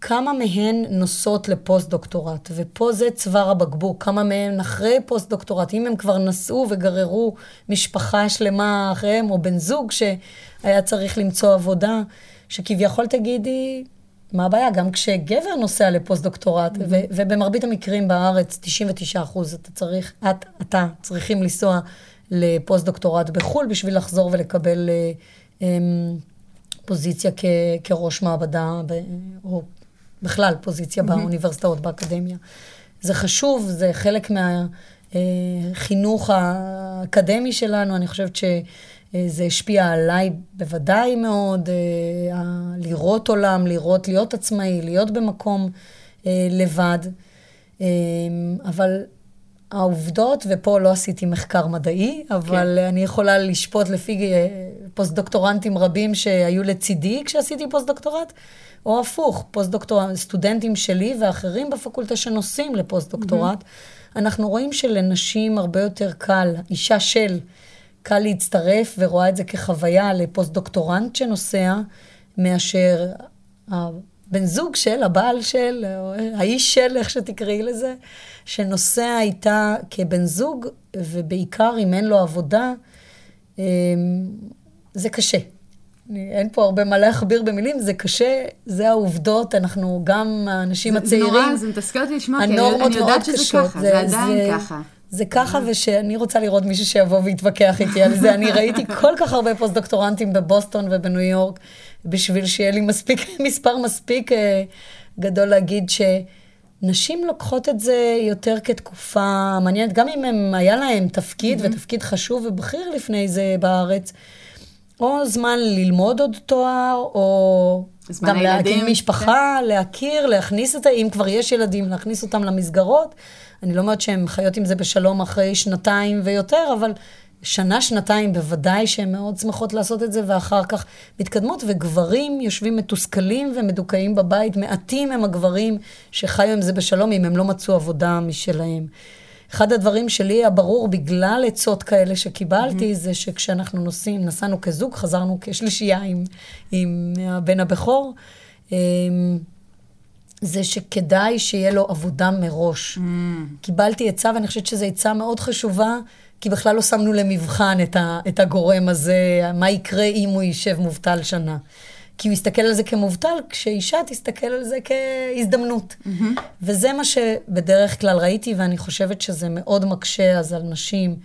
כמה מהן נוסעות לפוסט-דוקטורט, ופה זה צוואר הבקבוק, כמה מהן אחרי פוסט-דוקטורט, אם הם כבר נסעו וגררו משפחה שלמה אחריהם, או בן זוג שהיה צריך למצוא עבודה, שכביכול תגידי, מה הבעיה? גם כשגבר נוסע לפוסט-דוקטורט, mm-hmm. ו- ובמרבית המקרים בארץ, 99 אחוז, אתה צריך, את, אתה, צריכים לנסוע לפוסט-דוקטורט בחו"ל בשביל לחזור ולקבל אה, אה, פוזיציה כ- כראש מעבדה, ב- או בכלל פוזיציה mm-hmm. באוניברסיטאות, באקדמיה. זה חשוב, זה חלק מהחינוך האקדמי שלנו, אני חושבת שזה השפיע עליי בוודאי מאוד, אה, לראות עולם, לראות, להיות עצמאי, להיות במקום אה, לבד. אה, אבל העובדות, ופה לא עשיתי מחקר מדעי, אבל כן. אני יכולה לשפוט לפי פוסט-דוקטורנטים רבים שהיו לצידי כשעשיתי פוסט-דוקטורט. או הפוך, פוסט-דוקטורט, סטודנטים שלי ואחרים בפקולטה שנוסעים לפוסט-דוקטורט, mm-hmm. אנחנו רואים שלנשים הרבה יותר קל, אישה של, קל להצטרף ורואה את זה כחוויה לפוסט-דוקטורנט שנוסע, מאשר הבן זוג של, הבעל של, או האיש של, איך שתקראי לזה, שנוסע איתה כבן זוג, ובעיקר אם אין לו עבודה, אמ, זה קשה. אין פה הרבה מה להכביר במילים, זה קשה, זה העובדות, אנחנו גם האנשים הצעירים. זה נורא, זה מתסכל אותי לשמוע, כי אני יודעת שזה קשות. ככה, זה, זה עדיין זה, ככה. זה ככה, ושאני רוצה לראות מישהו שיבוא ויתווכח איתי על זה. אני ראיתי כל כך הרבה פוסט-דוקטורנטים בבוסטון ובניו יורק, בשביל שיהיה לי מספיק, מספר מספיק אה, גדול להגיד שנשים לוקחות את זה יותר כתקופה מעניינת, גם אם הם, היה להם תפקיד, mm-hmm. ותפקיד חשוב ובכיר לפני זה בארץ. או זמן ללמוד עוד תואר, או גם להקים משפחה, כן. להכיר, להכניס את ה... אם כבר יש ילדים, להכניס אותם למסגרות. אני לא אומרת שהן חיות עם זה בשלום אחרי שנתיים ויותר, אבל שנה, שנתיים בוודאי שהן מאוד שמחות לעשות את זה, ואחר כך מתקדמות, וגברים יושבים מתוסכלים ומדוכאים בבית. מעטים הם הגברים שחיו עם זה בשלום, אם הם לא מצאו עבודה משלהם. אחד הדברים שלי הברור, בגלל עצות כאלה שקיבלתי, mm-hmm. זה שכשאנחנו נוסעים, נסענו כזוג, חזרנו כשלישייה עם, עם הבן הבכור, אמ, זה שכדאי שיהיה לו עבודה מראש. Mm. קיבלתי עצה, ואני חושבת שזו עצה מאוד חשובה, כי בכלל לא שמנו למבחן את, ה, את הגורם הזה, מה יקרה אם הוא יישב מובטל שנה. כי הוא יסתכל על זה כמובטל, כשאישה תסתכל על זה כהזדמנות. Mm-hmm. וזה מה שבדרך כלל ראיתי, ואני חושבת שזה מאוד מקשה אז על נשים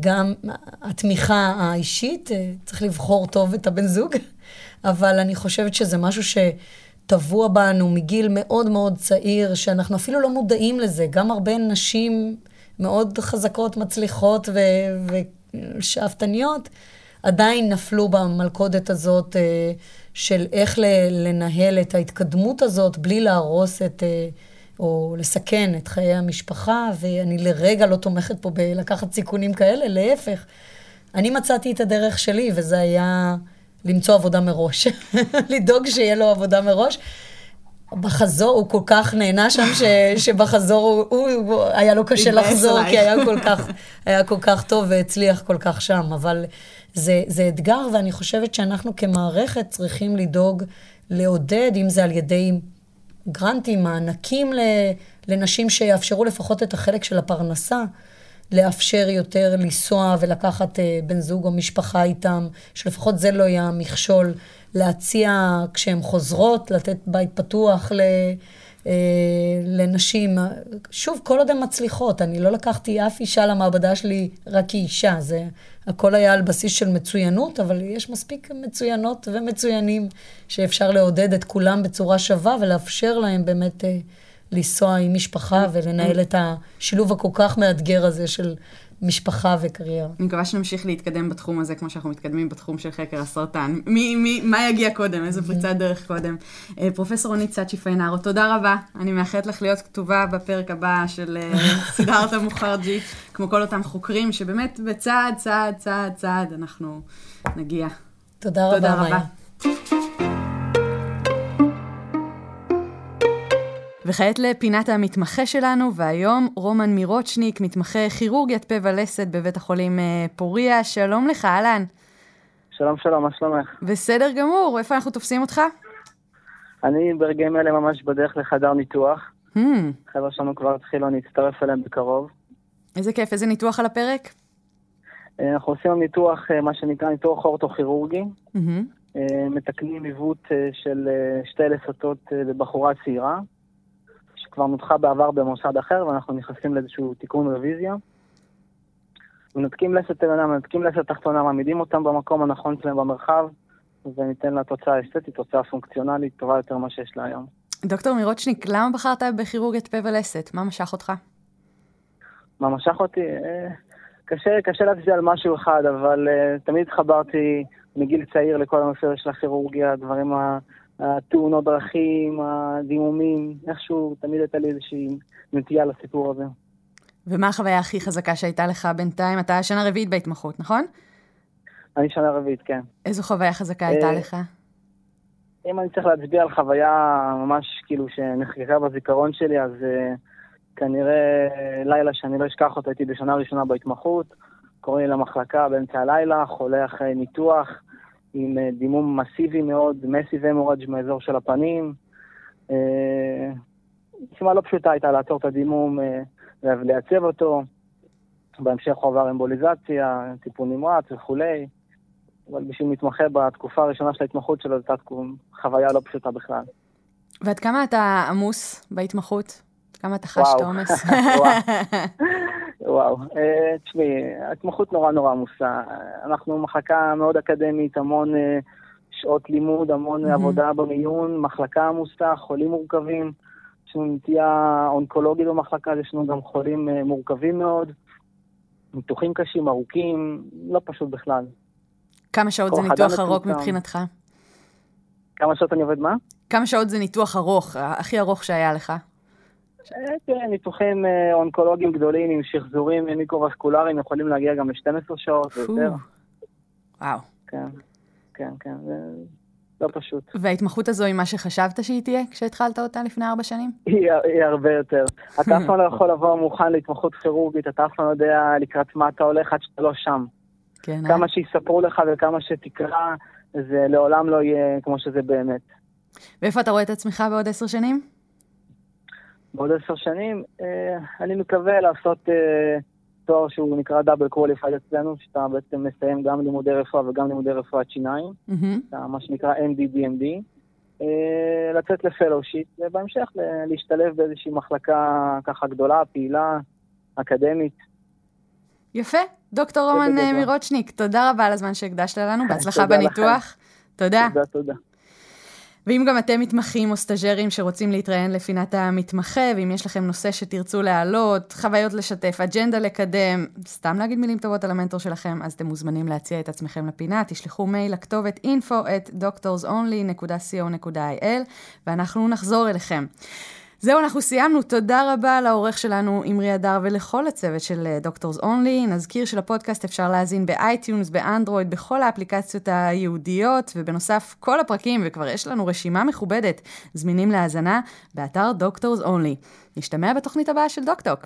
גם התמיכה האישית, אה, צריך לבחור טוב את הבן זוג, אבל אני חושבת שזה משהו שטבוע בנו מגיל מאוד מאוד צעיר, שאנחנו אפילו לא מודעים לזה. גם הרבה נשים מאוד חזקות, מצליחות ושאפתניות, עדיין נפלו במלכודת הזאת אה, של איך לנהל את ההתקדמות הזאת בלי להרוס את... אה, או לסכן את חיי המשפחה, ואני לרגע לא תומכת פה בלקחת סיכונים כאלה, להפך. אני מצאתי את הדרך שלי, וזה היה למצוא עבודה מראש. לדאוג שיהיה לו עבודה מראש. בחזור, הוא כל כך נהנה שם, ש, שבחזור הוא, הוא, היה לו קשה לחזור, כי היה כל, כך, היה כל כך טוב והצליח כל כך שם. אבל זה, זה אתגר, ואני חושבת שאנחנו כמערכת צריכים לדאוג לעודד, אם זה על ידי גרנטים, מענקים לנשים שיאפשרו לפחות את החלק של הפרנסה, לאפשר יותר לנסוע ולקחת אה, בן זוג או משפחה איתם, שלפחות זה לא יהיה המכשול, להציע כשהן חוזרות, לתת בית פתוח ל... אה, לנשים. שוב, כל עוד הן מצליחות, אני לא לקחתי אף אישה למעבדה שלי רק כאישה, זה הכל היה על בסיס של מצוינות, אבל יש מספיק מצוינות ומצוינים שאפשר לעודד את כולם בצורה שווה ולאפשר להם באמת אה, לנסוע עם משפחה ולנהל את השילוב הכל כך מאתגר הזה של משפחה וקריירה. אני מקווה שנמשיך להתקדם בתחום הזה, כמו שאנחנו מתקדמים בתחום של חקר הסרטן. מי, מי, מה יגיע קודם? איזה פריצת דרך קודם? אה, פרופסור רונית סאצ'י פיינארו, תודה רבה. אני מאחלת לך להיות כתובה בפרק הבא של אה, סידרתה מוחרג'י, כמו כל אותם חוקרים, שבאמת בצעד, צעד, צעד, צעד, אנחנו נגיע. תודה רבה, תודה רבה. וכעת לפינת המתמחה שלנו, והיום רומן מירוצ'ניק, מתמחה כירורגיית פה ולסת בבית החולים אה, פוריה. שלום לך, אהלן. שלום, שלום, מה שלומך? בסדר גמור, איפה אנחנו תופסים אותך? אני ברגעים אלה ממש בדרך לחדר ניתוח. Hmm. חבר'ה שלנו כבר התחילו, אני אצטרף אליהם בקרוב. איזה כיף, איזה ניתוח על הפרק? אה, אנחנו עושים ניתוח, אה, מה שנקרא ניתוח אורטוכירורגי. Mm-hmm. מתקנים עיוות של שתי לסתות בבחורה צעירה. כבר נותחה בעבר במוסד אחר, ואנחנו נכנסים לאיזשהו תיקון רוויזיה. מנתקים לסת עליונה, מנתקים לסת תחתונה, מעמידים אותם במקום הנכון שלהם במרחב, וניתן לה תוצאה אסתטית, תוצאה פונקציונלית טובה יותר ממה שיש לה היום. דוקטור מירוצ'ניק, למה בחרת בכירורגיית פה ולסת? מה משך אותך? מה משך אותי? אה, קשה, קשה להצביע על משהו אחד, אבל uh, תמיד התחברתי מגיל צעיר לכל הנושא של הכירורגיה, הדברים ה... התאונות דרכים, הדימומים, איכשהו תמיד הייתה לי איזושהי נטייה לסיפור הזה. ומה החוויה הכי חזקה שהייתה לך בינתיים? אתה שנה רביעית בהתמחות, נכון? אני שנה רביעית, כן. איזו חוויה חזקה הייתה אה, לך? אם אני צריך להצביע על חוויה ממש כאילו שנחקקה בזיכרון שלי, אז uh, כנראה לילה שאני לא אשכח אותו, הייתי בשנה ראשונה בהתמחות, קוראים לי למחלקה באמצע הלילה, חולה אחרי ניתוח, עם אה, דימום מסיבי מאוד, מסיב המורג' מאזור של הפנים. אה, משימה לא פשוטה הייתה לעצור את הדימום אה, ולייצב אותו. בהמשך הוא עבר אמבוליזציה, טיפול נמרץ וכולי. אבל בשביל מתמחה בתקופה הראשונה של ההתמחות שלו, זו הייתה חוויה לא פשוטה בכלל. ועד כמה אתה עמוס בהתמחות? כמה אתה חש את העומס? וואו, אה, תשמעי, ההתמחות נורא נורא עמוסה. אנחנו מחלקה מאוד אקדמית, המון אה, שעות לימוד, המון עבודה במיון, מחלקה עמוסה, חולים מורכבים. יש לנו נטייה אונקולוגית במחלקה, יש לנו גם חולים אה, מורכבים מאוד, ניתוחים קשים, ארוכים, לא פשוט בכלל. כמה שעות זה ניתוח ארוך מבחינתך? כמה שעות אני עובד מה? כמה שעות זה ניתוח ארוך, הכי ארוך שהיה לך? תראה, ניתוחים אה, אונקולוגיים גדולים עם שחזורים מיקרו-וסקולריים יכולים להגיע גם ל-12 שעות ויותר. וואו. כן, כן, כן, זה לא פשוט. וההתמחות הזו היא מה שחשבת שהיא תהיה כשהתחלת אותה לפני ארבע שנים? היא, היא הרבה יותר. אתה אף פעם לא יכול לבוא מוכן להתמחות כירורגית, אתה אף פעם לא יודע לקראת מה אתה הולך עד שאתה לא שם. כן, אה? כמה שיספרו לך וכמה שתקרא, זה לעולם לא יהיה כמו שזה באמת. ואיפה אתה רואה את עצמך בעוד עשר שנים? בעוד עשר שנים, אה, אני מקווה לעשות אה, תואר שהוא נקרא double qualified אצלנו, שאתה בעצם מסיים גם לימודי רפואה וגם לימודי רפואת שיניים, mm-hmm. מה שנקרא MD-DMD, אה, לצאת ל fellowship, ובהמשך להשתלב באיזושהי מחלקה ככה גדולה, פעילה, אקדמית. יפה, דוקטור רומן מירוצ'ניק, תודה רבה על הזמן שהקדשת לנו, בהצלחה בניתוח. תודה. תודה, תודה. ואם גם אתם מתמחים או סטאג'רים שרוצים להתראיין לפינת המתמחה, ואם יש לכם נושא שתרצו להעלות, חוויות לשתף, אג'נדה לקדם, סתם להגיד מילים טובות על המנטור שלכם, אז אתם מוזמנים להציע את עצמכם לפינה, תשלחו מייל לכתובת info at doctorsonly.co.il, ואנחנו נחזור אליכם. זהו, אנחנו סיימנו. תודה רבה לעורך שלנו, אמרי אדר, ולכל הצוות של Doctors Only. נזכיר שלפודקאסט אפשר להאזין ב iTunes, באנדרואיד, בכל האפליקציות הייעודיות, ובנוסף, כל הפרקים, וכבר יש לנו רשימה מכובדת, זמינים להאזנה באתר Doctors Only. נשתמע בתוכנית הבאה של דוקטוק.